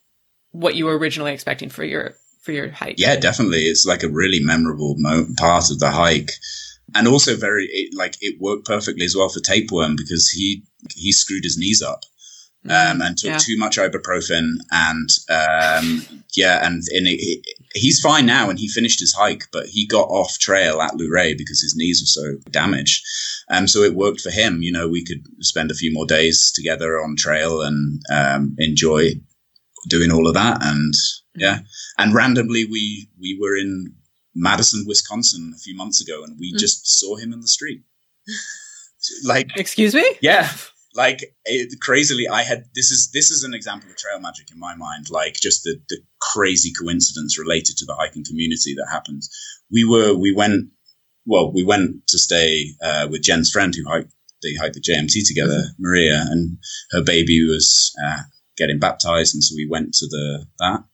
what you were originally expecting for your for your hike. Yeah, definitely. It's like a really memorable mo- part of the hike, and also very it, like it worked perfectly as well for Tapeworm because he he screwed his knees up um, and took Yeah. too much ibuprofen, and um, yeah, and, and it, it- he's fine now, and he finished his hike, but he got off trail at Luray because his knees were so damaged. Um, so it worked for him. You know, we could spend a few more days together on trail and um, enjoy doing all of that, and yeah, and randomly we we were in Madison, Wisconsin a few months ago, and we Mm. just saw him in the street. Like Excuse me? yeah like it, crazily i had this is this is an example of trail magic in my mind like just the, the crazy coincidence related to the hiking community that happens. We were we went well we went to stay uh, with jen's friend who hiked they hiked the jmt together maria and her baby was uh, getting baptized and so we went to the that.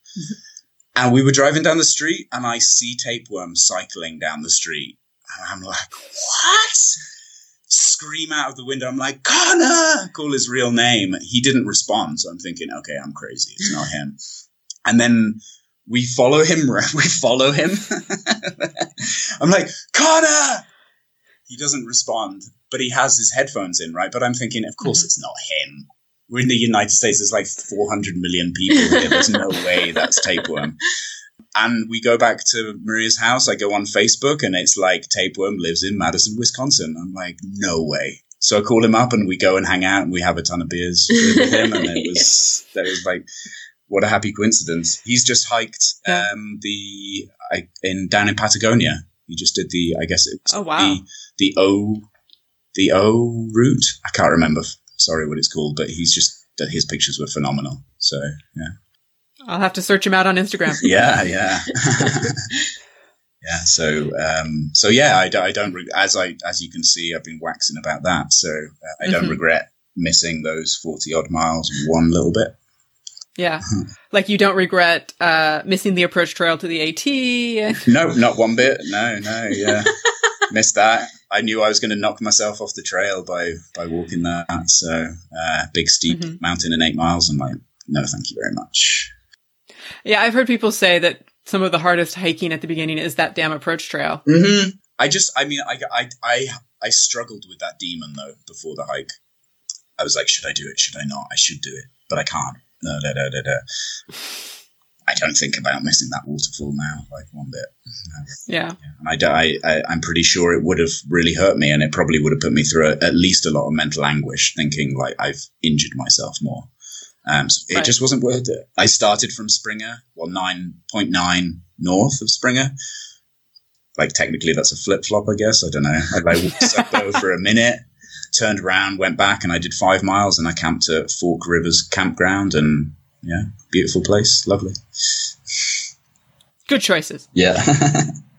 And we were driving down the street and i see tapeworm cycling down the street and i'm like what scream out of the window. I'm like, Connor, call his real name. He didn't respond. So I'm thinking, okay, I'm crazy. It's not him. And then we follow him. We follow him. I'm like, Connor. he doesn't respond, but he has his headphones in, right? But I'm thinking, of course, Mhm. it's not him. We're in the United States. There's like 400 million people here. There's no way that's tapeworm. And we go back to Maria's house. I go on Facebook, and it's like tapeworm lives in Madison, Wisconsin. I'm like, no way. So I call him up, and we go and hang out, and we have a ton of beers with him, and it was that was like. What a happy coincidence! He's just hiked um, the I, in down in Patagonia. He just did the, I guess it's Oh, wow. the the O the O route. I can't remember. Sorry, what it's called, but he's just that his pictures were phenomenal. So yeah, I'll have to search him out on Instagram. yeah, yeah, yeah. So um, so yeah, I, don't- I don't re- as I as you can see, I've been waxing about that. So uh, I don't Mhm. regret missing those forty odd miles one little bit. Yeah. Like you don't regret uh, missing the approach trail to the AT. No, not one bit. No, no, yeah. Missed that. I knew I was going to knock myself off the trail by by walking that. So uh, big steep Mhm. mountain in eight miles. I'm like, no, thank you very much. Yeah, I've heard people say that some of the hardest hiking at the beginning is that damn approach trail. Mm-hmm. I just, I mean, I, I, I, I struggled with that demon though before the hike. I was like, should I do it? Should I not? I should do it, but I can't. No, da, da, da, da. I don't think about missing that waterfall now, like one bit. Yeah. And I, I, I'm pretty sure it would have really hurt me, and it probably would have put me through a, at least a lot of mental anguish, thinking like I've injured myself more. Um, so it just wasn't worth it. I started from Springer, well, nine point nine north of Springer. Like technically, that's a flip flop, I guess. I don't know. I like walked sobo for a minute, turned around, went back, and I did five miles, and I camped at Fork Rivers campground, and yeah, beautiful place, lovely. Good choices. Yeah.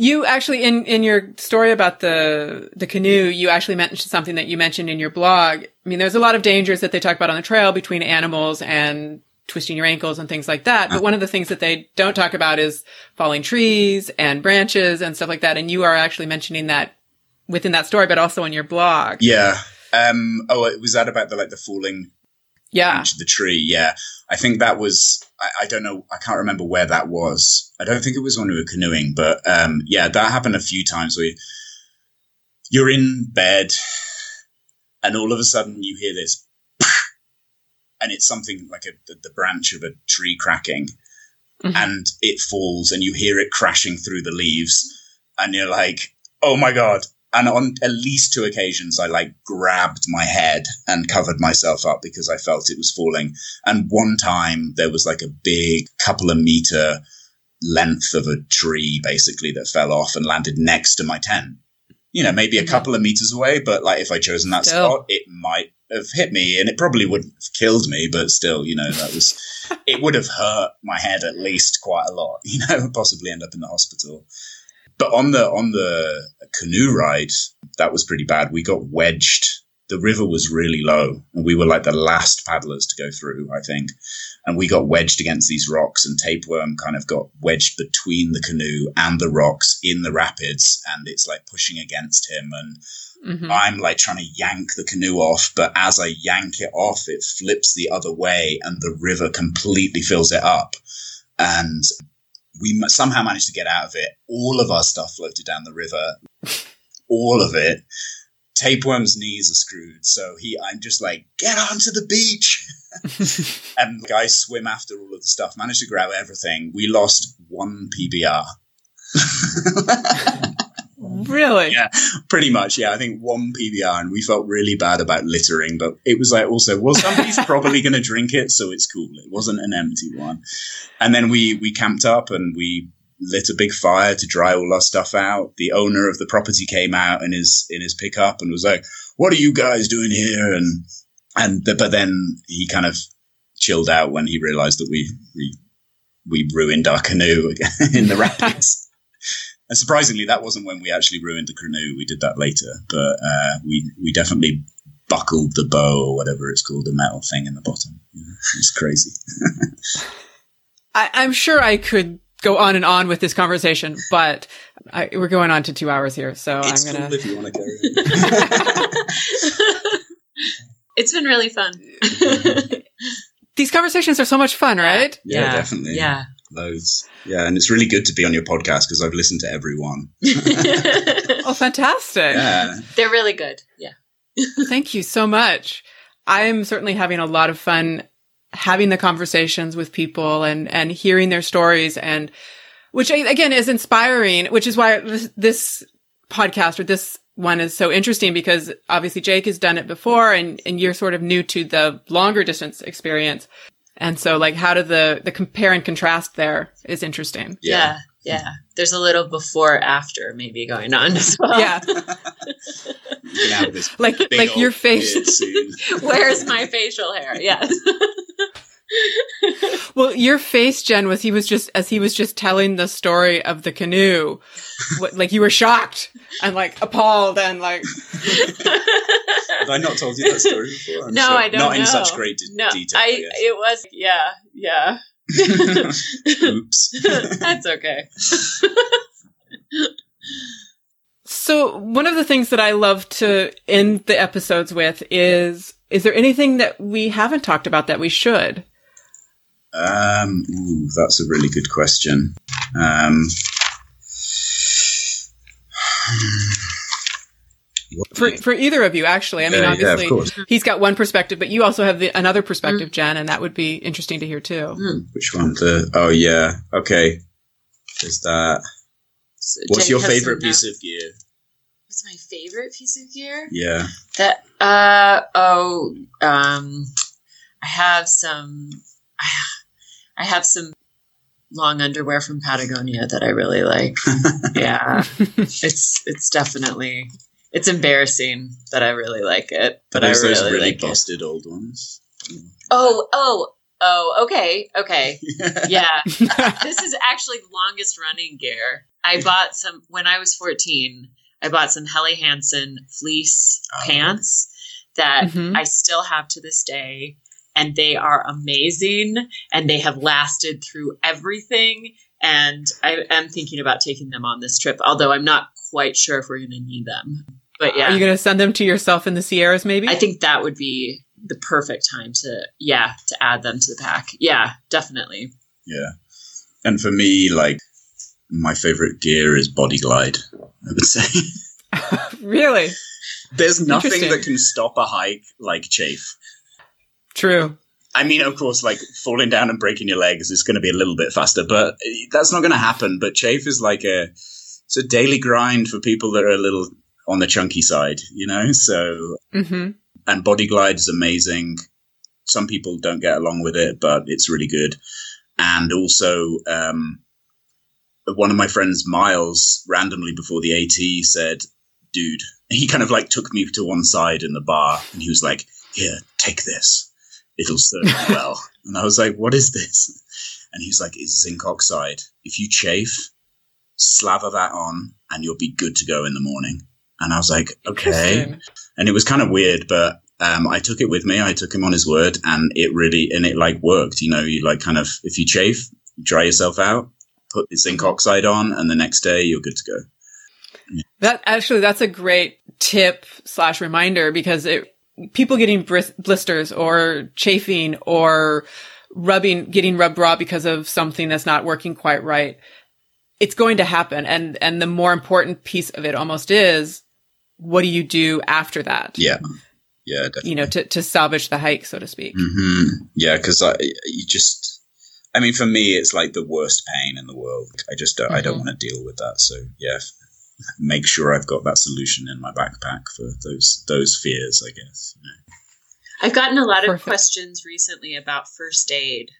You actually in in your story about the the canoe, you actually mentioned something that you mentioned in your blog. I mean, there's a lot of dangers that they talk about on the trail between animals and twisting your ankles and things like that. But one of the things that they don't talk about is falling trees and branches and stuff like that. And you are actually mentioning that within that story, but also in your blog. Yeah. Um, oh, was that about the like the falling Yeah. the tree? Yeah, I think that was. I, I don't know. I can't remember where that was. I don't think it was when we were canoeing, but um, yeah, that happened a few times. Where you're in bed, and all of a sudden you hear this, and it's something like a, the, the branch of a tree cracking, Mhm. and it falls, and you hear it crashing through the leaves, and you're like, "Oh my god!" And on at least two occasions, I like grabbed my head and covered myself up because I felt it was falling. And one time there was like a big couple of meter length of a tree basically that fell off and landed next to my tent. You know, maybe a Mhm. couple of meters away, but like if I chosen that Still. spot, it might have hit me and it probably wouldn't have killed me, but still, you know, that was, it would have hurt my head at least quite a lot, you know, possibly end up in the hospital. But on the on the canoe ride, that was pretty bad. We got wedged. The river was really low, and we were like the last paddlers to go through, I think. And we got wedged against these rocks, and tapeworm kind of got wedged between the canoe and the rocks in the rapids, and it's like pushing against him. And hmm I'm like trying to yank the canoe off, but as I yank it off, it flips the other way, and the river completely fills it up. And we somehow managed to get out of it. All of our stuff floated down the river, all of it. Tapeworm's knees are screwed, so he, I'm just like, get onto the beach. and the guys swim after all of the stuff, managed to grab everything. We lost one PBR. Really? Yeah. Pretty much, yeah. I think one PBR, and we felt really bad about littering, but it was like also, well, somebody's probably going to drink it, so it's cool. It wasn't an empty one. And then we we camped up and we lit a big fire to dry all our stuff out. The owner of the property came out in his in his pickup and was like, "What are you guys doing here?" And and the, but then he kind of chilled out when he realized that we we we ruined our canoe in the rapids. And surprisingly, that wasn't when we actually ruined the canoe. We did that later, but uh, we we definitely buckled the bow or whatever it's called, the metal thing in the bottom. Yeah, it's crazy. I, I'm sure I could go on and on with this conversation, but I, we're going on to two hours here, so it's I'm gonna. cool if you want to carry on. it's been really fun. These conversations are so much fun, right? Yeah, definitely. Yeah. Loads. Yeah, and it's really good to be on your podcast because I've listened to everyone. Oh, fantastic. Yeah, They're really good. Yeah. Thank you so much. I'm certainly having a lot of fun having the conversations with people and, and hearing their stories and which again is inspiring, which is why this, this podcast or this one is so interesting because obviously Jake has done it before and, and you're sort of new to the longer distance experience. And so like how do the, the compare and contrast there is interesting. Yeah. Yeah. There's a little before after maybe going on as well. Yeah. you can have this Like, like your face. Where's my facial hair? Yes. Well, your face, Jen, was he was just as he was just telling the story of the canoe, what, like you were shocked and like appalled and like Have I not told you that story before? I'm no, sure. I don't Not know. in such great de- no, detail. I, yes. it was, yeah, yeah. Oops. That's okay. So one of the things that I love to end the episodes with is is there anything that we haven't talked about that we should? Um, ooh, that's a really good question. Um, For for either of you actually. I mean Yeah, yeah, obviously course. he's got one perspective, but you also have the, another perspective, Jen, and that would be interesting to hear too. which one? The oh yeah, okay. Is that So what's Jake your favorite piece of gear? What's my favorite piece of gear? Yeah, That uh oh um I have some I have some long underwear from Patagonia that I really like. yeah. it's it's definitely it's embarrassing that I really like it, but I There's really, those really like it. busted old ones. Oh, oh, oh, okay, okay. Yeah. this is actually the longest running gear. I bought some when I was 14. I bought some Helly Hansen fleece Oh. pants that Mhm. I still have to this day. And they are amazing and they have lasted through everything. And I am thinking about taking them on this trip, although I'm not quite sure if we're going to need them. But yeah. Are yeah, you going to send them to yourself in the Sierras maybe? I think that would be the perfect time to, yeah, to add them to the pack. Yeah, definitely. yeah. And for me, like my favorite gear is Body Glide. I would say really? there's nothing that can stop a hike like chafe. True. I mean, of course, like falling down and breaking your legs is going to be a little bit faster, but that's not going to happen. But chafe is like a it's a daily grind for people that are a little on the chunky side, you know. So Mhm. and Body Glide is amazing. Some people don't get along with it, but it's really good. And also, um, one of my friends, Miles, randomly before the AT said, "Dude," he kind of like took me to one side in the bar, and he was like, "Here, take this. It'll serve you well." and I was like, "What is this?" And he was like, "It's zinc oxide. If you chafe, slather that on, and you'll be good to go in the morning." And I was like, "Okay." And it was kind of weird, but um, I took it with me. I took him on his word, and it really and it like worked. You know, you like kind of if you chafe, dry yourself out, put the zinc oxide on, and the next day you're good to go. That actually, that's a great tip slash reminder because it, people getting bris- blisters or chafing or rubbing, getting rubbed raw because of something that's not working quite right. It's going to happen. And, and the more important piece of it almost is, what do you do after that? Yeah, yeah, definitely. You know, to, to salvage the hike, so to speak. hmm Yeah, because I you just, I mean, for me, it's like the worst pain in the world. I just don't, I don't Mhm. want to deal with that. So yeah, make sure I've got that solution in my backpack for those those fears. I guess. You know. I've gotten a lot of questions recently about first aid.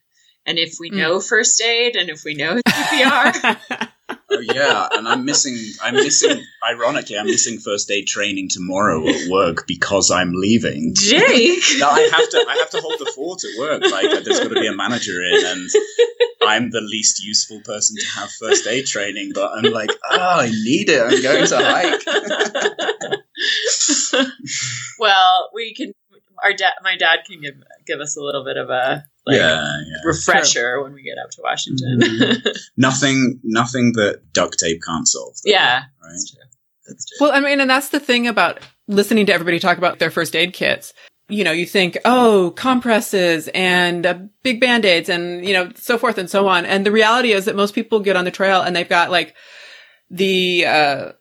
And if we Mm. know first aid and if we know CPR, Oh yeah, and I'm missing. I'm missing. Ironically, I'm missing first aid training tomorrow at work because I'm leaving. Jake. No, I have to. I have to hold the fort at work. Like, there's got to be a manager in, and I'm the least useful person to have first aid training. But I'm like, oh, I need it. I'm going to hike. well, we can. Our dad, my dad, can give give us a little bit of a like, yeah, yeah. refresher when we get up to Washington. Mhm. Nothing. Nothing that duct tape can't solve. though, yeah, Right. that's true. That's true. Well, I mean, and that's the thing about listening to everybody talk about their first aid kits. you know, you think, oh, compresses and uh, big band-aids and, you know, so forth and so on. And the reality is that most people get on the trail and they've got like the, uh,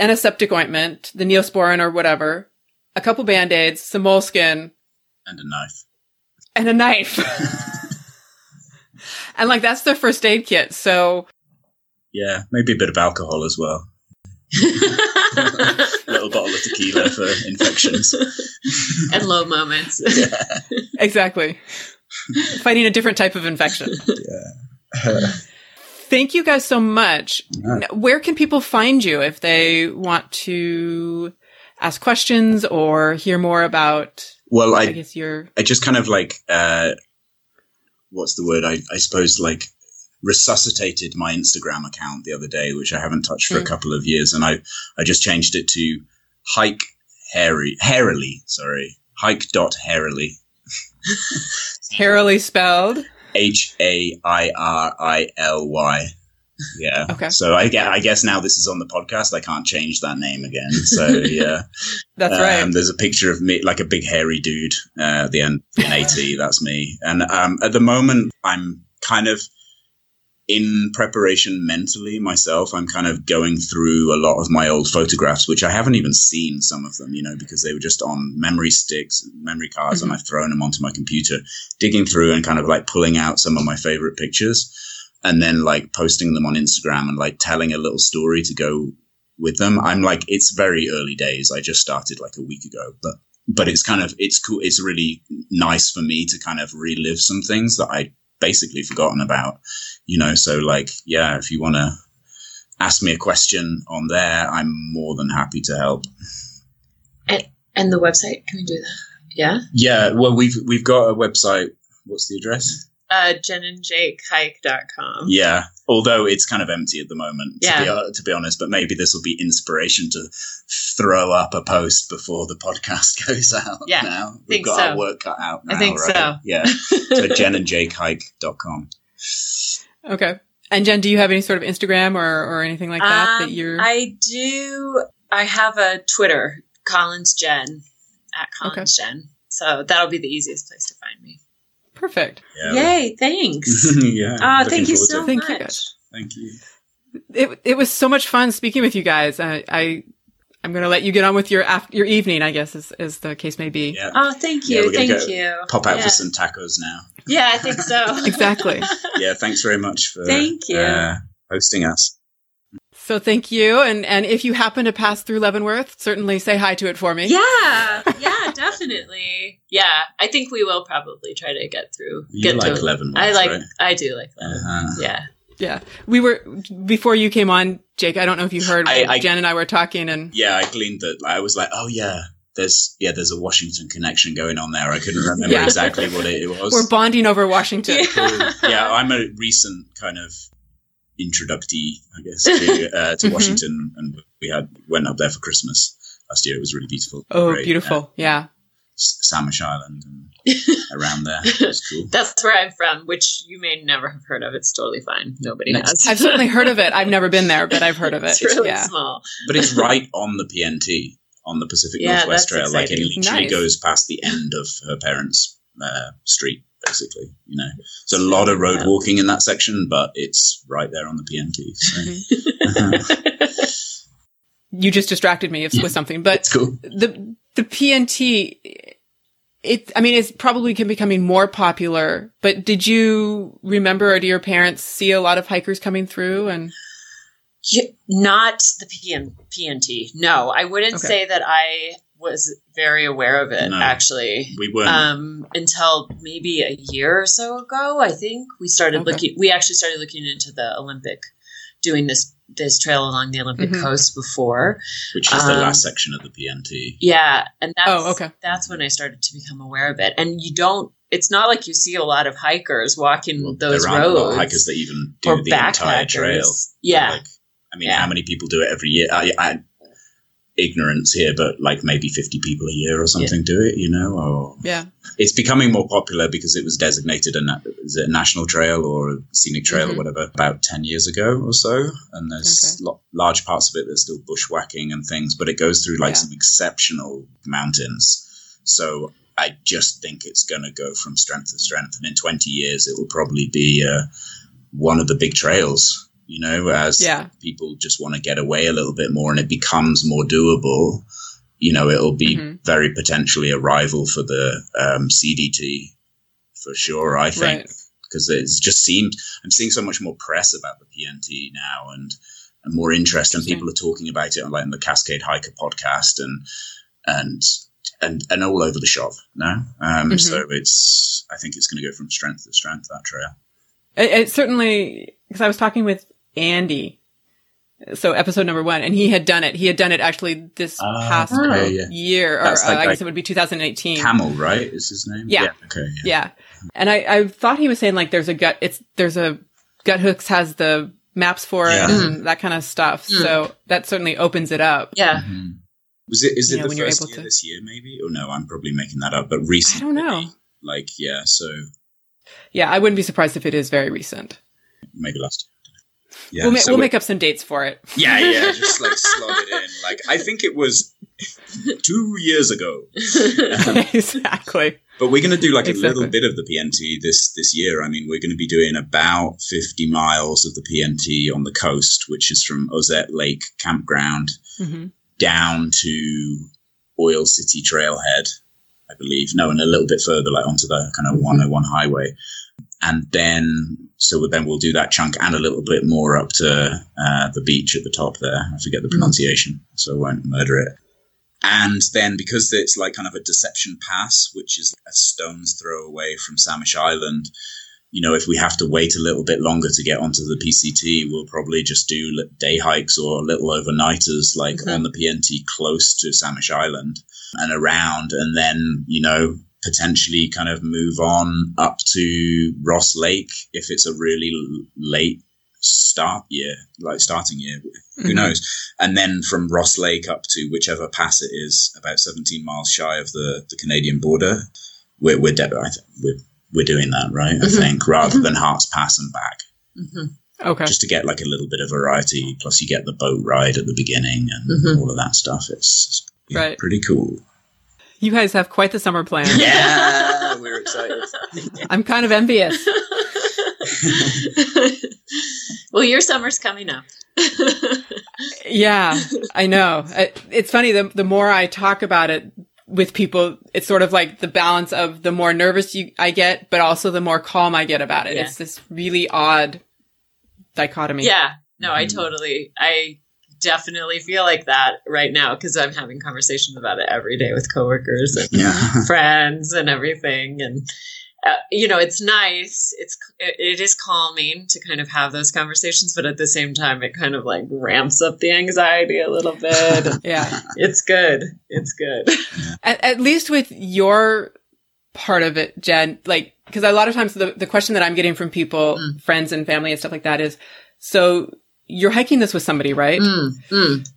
antiseptic ointment, the neosporin or whatever, a couple band-aids, some moleskin, And a knife. And a knife. and like that's their first aid kit. So Yeah, maybe a bit of alcohol as well. little bottle of tequila for infections. and low moments. exactly. Fighting a different type of infection. Yeah. Thank you guys so much. Yeah. Where can people find you if they want to ask questions or hear more about, Well, I, I guess, your. I just kind of like uh what's the word? I, I suppose like resuscitated my Instagram account the other day, which I haven't touched for a Mm. couple of years, and I I just changed it to hike hairy hairily, sorry. Hike dot hairily. Hairily spelled. H A I R I L Y. Yeah. Okay. So I guess, I guess now this is on the podcast. I can't change that name again. So yeah. That's Um, right. There's a picture of me, like a big hairy dude, uh, at the end, in AT. that's me. And um, at the moment, I'm kind of in preparation mentally myself. I'm kind of going through a lot of my old photographs, which I haven't even seen some of them, you know, because they were just on memory sticks, memory cards, and I've thrown them onto my computer, digging through and kind of like pulling out some of my favorite pictures and then like posting them on Instagram and like telling a little story to go with them. I'm like, it's very early days. I just started like a week ago, but but it's kind of it's cool. It's really nice for me to kind of relive some things that I basically forgotten about. You know, so like, yeah, if you want to ask me a question on there, I'm more than happy to help. and the website, can we do that? Yeah. Yeah, well, we've we've got a website. What's the address? Uh, jenandjakehike.com. Yeah, although it's kind of empty at the moment, to, Yeah. be, uh, to be honest. But maybe this will be inspiration to throw up a post before the podcast goes out. Yeah, now we've think got so. our work cut out. Now, I think right? so. Yeah. So jenandjakehike.com. Okay. And Jen, do you have any sort of Instagram or, or anything like that that Um, you're. I do. I have a Twitter, Collins Jen, at Okay. Collins Jen. So that'll be the easiest place to find me. Perfect. Yeah. Yay! Thanks. yeah. Ah, looking thank you so it. Thank you, much. guys. Thank you. It, it was so much fun speaking with you guys. I, I I'm going to let you get on with your af- your evening, I guess, as, as the case may be. Yeah. Oh, thank Yeah, you. we're thank go you. Pop out yeah. for some tacos now. Yeah, I think so. Exactly. Yeah. Thanks very much for Thank you. uh, hosting us. So thank you. And, and if you happen to pass through Leavenworth, certainly say hi to it for me. yeah, yeah, definitely. Yeah, I think we will probably try to get through. You get like to, Leavenworth, I like. right? I do like Leavenworth. Uh-huh. Yeah. Yeah. We were, before you came on, Jake, I don't know if you heard, I- I- Jen and I were talking and Yeah, I gleaned that. I was like, oh yeah, there's yeah, there's a Washington connection going on there. I couldn't remember Yeah. exactly what it, it was. we're bonding over Washington. Yeah. yeah, I'm a recent kind of introductee, I guess, to, uh, to Mhm. Washington, and we had went up there for Christmas last year. It was really beautiful. Oh, Great. beautiful. Yeah. S- Samish Island and around there. It was cool. That's where I'm from, which you may never have heard of. It's totally fine. Nobody Next. has. I've certainly heard of it. I've never been there, but I've heard of it. It's really yeah. small. But it's right on the PNT on the Pacific Yeah, Northwest that's Trail. Like it literally Nice. goes past the end of her parents' uh, street, basically. You know, there's a lot of road Yeah. walking in that section, but it's right there on the PNT. So mm-hmm. You just distracted me with with something, but it's cool. the the PNT it I mean it's probably becoming more popular, but did you remember or do your parents see a lot of hikers coming through and Yeah, not the PM, PNT. No, I wouldn't Okay. say that I was very aware of it No. actually. We weren't. Um, until maybe a year or so ago, I think we started Okay. looking. We actually started looking into the Olympic, doing this this trail along the Olympic Mhm. coast before. which is the um, last section of the PNT. Yeah, and that's Oh, okay. that's when I started to become aware of it. And you don't. It's not like you see a lot of hikers walking Well, those there aren't a lot of roads hikers that even or do the entire backpackers. trail. Yeah, Like, I mean, Yeah. how many people do it every year? I, I, ignorance here, but like maybe 50 people a year or something do it, you know? Or yeah. it's becoming more popular because it was designated a, na- is it a national trail or a scenic trail Mhm. or whatever about 10 years ago or so. And there's Okay. lo- large parts of it that's still bushwhacking and things, but it goes through like Yeah. some exceptional mountains. So I just think it's going to go from strength to strength, and in 20 years, it will probably be uh, one of the big trails. You know, as Yeah. people just want to get away a little bit more, and it becomes more doable. You know, it'll be Mhm. very potentially a rival for the um, CDT for sure. I think Right. because it's just seemed I'm seeing so much more press about the PNT now and and more interest and people are talking about it on like on the Cascade Hiker podcast and and and and all over the shop now. Um, Mhm. So it's I think it's going to go from strength to strength that trail. It, it certainly, because I was talking with Andy, so episode number one, and he had done it. He had done it actually this Ah, past okay, yeah. year, or That's uh, like- I like guess it would be 2018. Camel, right? Is his name? Yeah. okay. Yeah. Yeah. And I, I thought he was saying like there's a gut, it's, there's a, Guthooks has the maps for it Yeah. and that kind of stuff. Mm. So that certainly opens it up. Yeah. Mhm. Was it? Is it Yeah, the first able year to- this year? Maybe? Or no? I'm probably making that up. But recently, I don't know. Like yeah. So Yeah. I wouldn't be surprised if it is very recent. maybe last. year. Yeah. we'll ma- so we'll we- make up some dates for it. Yeah, yeah, just like slot it in. Like I think it was two years ago, exactly. but we're going to do like a little bit of the PNT this this year. I mean, we're going to be doing about fifty miles of the PNT on the coast, which is from Ozette Lake Campground hmm down to Oil City Trailhead, I believe. No, and a little bit further, like onto the kind of 101 highway. And then, so then we'll do that chunk and a little bit more up to uh, the beach at the top there. I forget the pronunciation, so I won't murder it. And then because it's like kind of a deception pass, which is a stone's throw away from Samish Island, you know, if we have to wait a little bit longer to get onto the PCT, we'll probably just do day hikes or little overnighters like Mhm. on the PNT close to Samish Island and around, and then, you know, potentially kind of move on up to Ross Lake if it's a really late start year, like starting year. Who Mhm. knows? And then from Ross Lake up to whichever pass it is, about 17 miles shy of the, the Canadian border, we're we're, de- I th- we're we're doing that right. I Mhm. think rather than Harts Pass and back, Mhm. Okay. just to get like a little bit of variety. Plus, you get the boat ride at the beginning and Mhm. all of that stuff. It's yeah, Right. pretty cool. You guys have quite the summer plan. Yeah, we're excited. I'm kind of envious. well, your summer's coming up. Yeah, I know. It's funny. The, the more I talk about it with people, it's sort of like the balance of the more nervous you, I get, but also the more calm I get about it. Yeah. It's this really odd dichotomy. yeah. No, I Mhm. totally, I definitely feel like that right now because I'm having conversations about it every day with coworkers and Yeah. friends and everything and uh, you know it's nice it's it, is calming to kind of have those conversations but at the same time it kind of like ramps up the anxiety a little bit Yeah. it's good it's good At, at least with your part of it, Jen, like, because a lot of times the, the question that I'm getting from people, Mm. friends and family and stuff like that is, so you're hiking this with somebody, right? Mm, mm.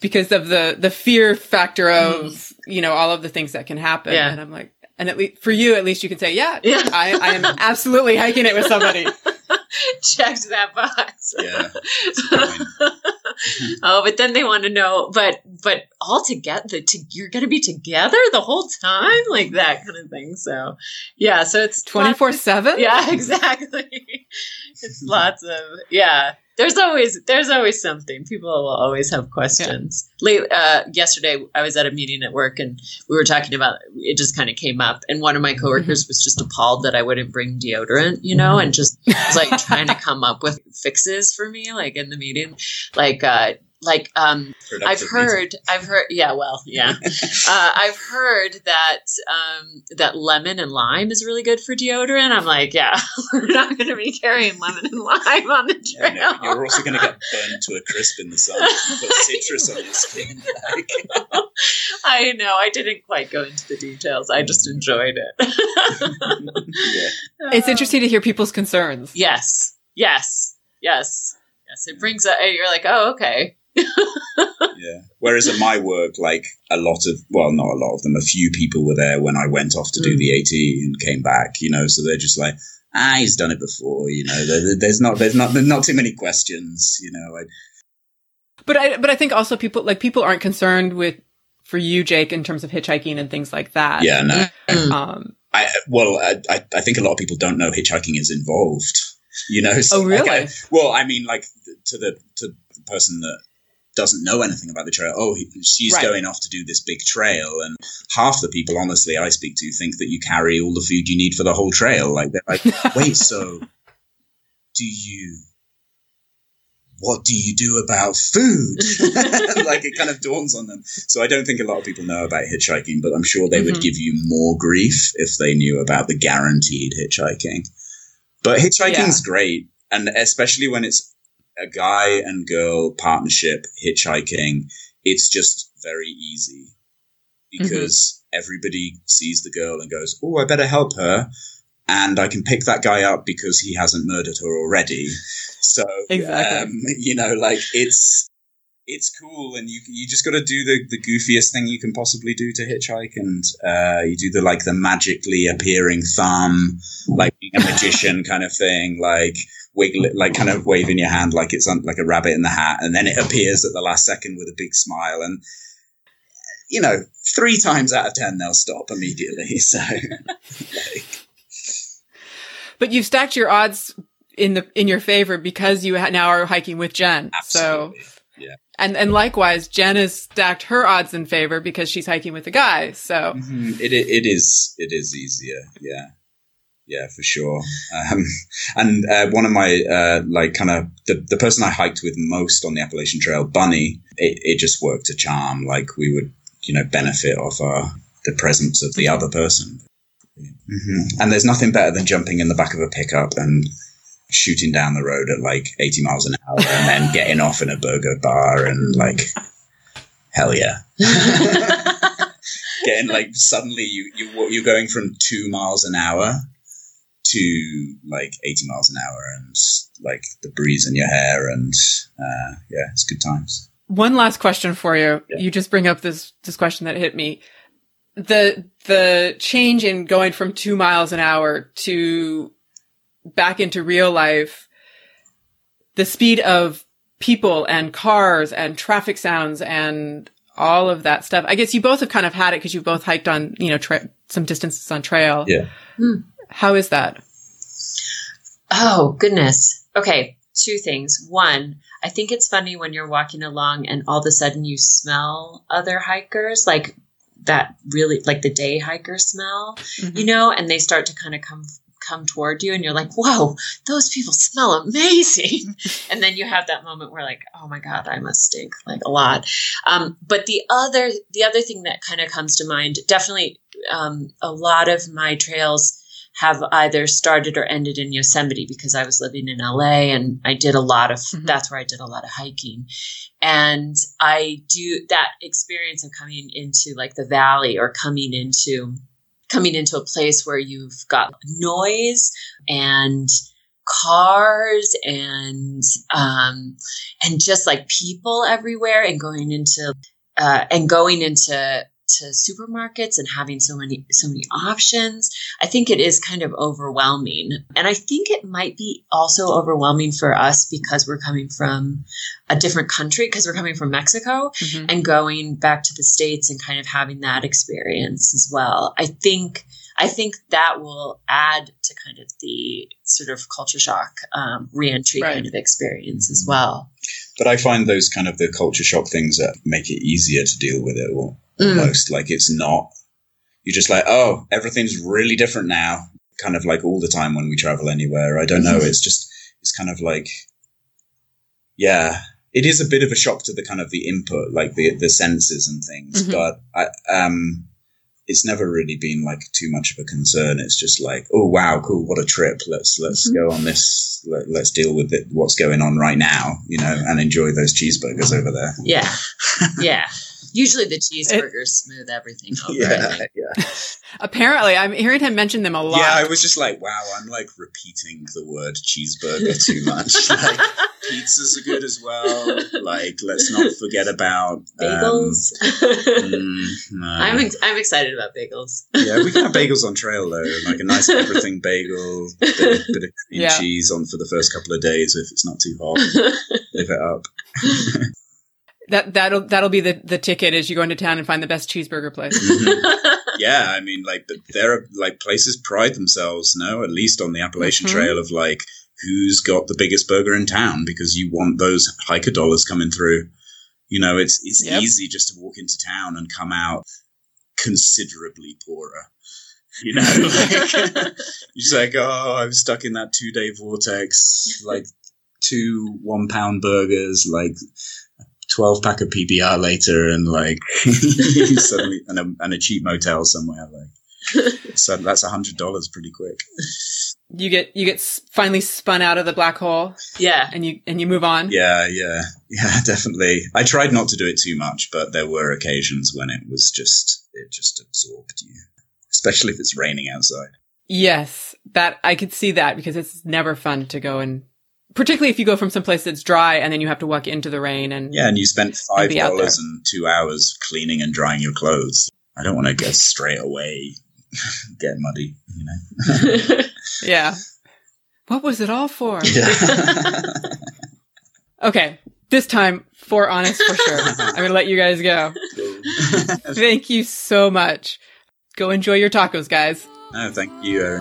Because of the, the fear factor of, you know, all of the things that can happen. Yeah. And I'm like, and at least for you, at least you can say, yeah, Yeah. I, I am absolutely hiking it with somebody. checked that box Yeah. That's a good point. oh but then they want to know but but all together to, you're gonna be together the whole time like that kind of thing so yeah so it's 24 7? yeah exactly it's lots of yeah there's always there's always something. People will always have questions. Late uh yesterday i was at a meeting at work and we were talking about it just kind of came up and one of my coworkers was just appalled that i wouldn't bring deodorant you know and just was like trying to come up with fixes for me like in the meeting. Like uh like um I've Productive heard, I've heard, yeah, well, yeah, uh, I've heard that um, that lemon and lime is really good for deodorant. I'm like, yeah, we're not going to be carrying lemon and lime on the Yeah, trail. no, you're also going to get burned to a crisp in the sun. if you Put citrus on your skin. I know, I didn't quite go into the details. I just enjoyed it. yeah. It's interesting to hear people's concerns. Yes, yes, yes, yes. It brings up. You're like, oh, okay. Yeah. Whereas at my work, like a lot of, well, not a lot of them, a few people were there when I went off to do Mm. the AT and came back, you know, so they're just like, ah, he's done it before, you know, there, there's not, there's not, there's not too many questions, you know. I, But I, but I think also people, like, people aren't concerned with for you, Jake, in terms of hitchhiking and things like that. Yeah, no. Mm. Um, I well, I, I I think a lot of people don't know hitchhiking is involved. You know? So, Oh, really? like, I- well, I mean, like to the to the person that doesn't know anything about the trail. Oh, he, she's Right. going off to do this big trail, and half the people, honestly, I speak to think that you carry all the food you need for the whole trail. Like they're like, wait, so do you? What do you do about food? like it kind of dawns on them. So I don't think a lot of people know about hitchhiking, but I'm sure they would Mhm. give you more grief if they knew about the guaranteed hitchhiking. But hitchhiking's great, and especially when it's a guy and girl partnership hitchhiking, it's just very easy because everybody sees the girl and goes, "Oh, I better help her." And I can pick that guy up because he hasn't murdered her already. So, Exactly. um, you know, like it's it's cool, and you you just got to do the, the goofiest thing you can possibly do to hitchhike, and uh, you do the like the magically appearing thumb, like being a magician kind of thing, like wiggle it, like kind of waving your hand like it's on, like a rabbit in the hat, and then it appears at the last second with a big smile, and you know, three times out of ten they'll stop immediately. So, like, but you've stacked your odds in the in your favor because you ha- now are hiking with Jen. So yeah. and and likewise, Jen has stacked her odds in favor because she's hiking with a guy. So Mhm. It, it it is it is easier, yeah, yeah, for sure. Um, and uh, one of my uh, like kind of the the person I hiked with most on the Appalachian Trail, Bunny, it, it just worked a charm. Like we would, you know, benefit off our the presence of the other person. hmm And there's nothing better than jumping in the back of a pickup and shooting down the road at like 80 miles an hour and then getting off in a burger bar and like hell yeah getting like suddenly you you you're going from two miles an hour to like 80 miles an hour and like the breeze in your hair and uh, yeah it's good times one last question for you. Yeah. You just bring up this this question that hit me. The the change in going from two miles an hour to back into real life, the speed of people and cars and traffic sounds and all of that stuff. I guess you both have kind of had it because you both hiked on, you know, tra- some distances on trail. Yeah. Hmm. How is that? Oh, goodness. Okay, two things. One, I think it's funny when you're walking along and all of a sudden you smell other hikers, like that really, like the day hiker smell, you know, and they start to kind of come come toward you and you're like whoa those people smell amazing and then you have that moment where like oh my god i must stink like a lot um, but the other the other thing that kind of comes to mind definitely um, a lot of my trails have either started or ended in Yosemite because I was living in LA and I did a lot of Mhm. that's where I did a lot of hiking. And I do that experience of coming into like the valley or coming into coming into a place where you've got noise and cars and um and just like people everywhere and going into uh and going into to supermarkets and having so many so many options i think it is kind of overwhelming and i think it might be also overwhelming for us because we're coming from a different country because we're coming from mexico Mhm. and going back to the states and kind of having that experience as well i think i think that will add to kind of the sort of culture shock um, reentry Right. kind of experience as well but i find those kind of the culture shock things that make it easier to deal with it al- Mm. almost like it's not. You're just like oh everything's really different now kind of like all the time when we travel anywhere. I don't know it's just it's kind of like yeah it is a bit of a shock to the kind of the input like the the senses and things Mhm. but i um it's never really been like too much of a concern. It's just like oh wow cool what a trip. Let's let's Mhm. go on this let, let's deal with it what's going on right now you know and enjoy those cheeseburgers over there. Yeah. Yeah usually the cheeseburgers smooth everything over I think. yeah Apparently, I'm hearing him mention them a lot. Yeah, I was just like, wow, I'm like repeating the word cheeseburger too much. like, pizzas are good as well. Like, let's not forget about um, bagels mm, no. I'm, ex- I'm excited about bagels yeah, we can have bagels on trail though, like a nice everything bagel, bit of, bit of cream Yeah. cheese on for the first couple of days if it's not too hot. Live it up. That that'll that'll be the the ticket as you go into town and find the best cheeseburger place. yeah, I mean, like th- there are like places pride themselves, no, at least on the Appalachian Mhm. Trail of like who's got the biggest burger in town because you want those hiker dollars coming through. You know, it's it's Yep. easy just to walk into town and come out considerably poorer. You know, like, you're just like, oh, I'm stuck in that two day vortex, like two one pound burgers, like 12 pack of PBR later, and like suddenly, and a, and a cheap motel somewhere. Like, so that's a hundred dollars pretty quick. You get you get finally spun out of the black hole yeah. and you and you move on. Yeah, yeah, yeah, definitely. I tried not to do it too much, but there were occasions when it was just, it just absorbed you, especially if it's raining outside. Yes, that I could see that because it's never fun to go and particularly if you go from some place that's dry and then you have to walk into the rain and Yeah, and you spent five be dollars there. and two hours cleaning and drying your clothes. I don't want to get straight away, get muddy, you know. yeah. What was it all for? Yeah. Okay, this time for honest for sure. I'm going to let you guys go. Thank you so much. Go enjoy your tacos, guys. no, thank you.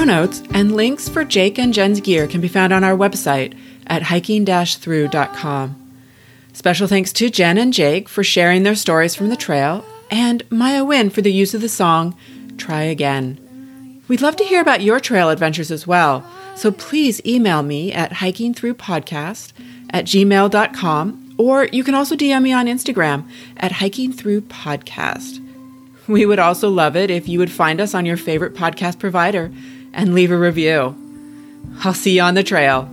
Show notes and links for Jake and Jen's gear can be found on our website at hiking-through.com. Special thanks to Jen and Jake for sharing their stories from the trail, and Maya Wynn for the use of the song Try Again. We'd love to hear about your trail adventures as well, so please email me at hikingthroughpodcast at gmail.com, or you can also DM me on Instagram at hikingthroughpodcast. We would also love it if you would find us on your favorite podcast provider and leave a review. I'll see you on the trail.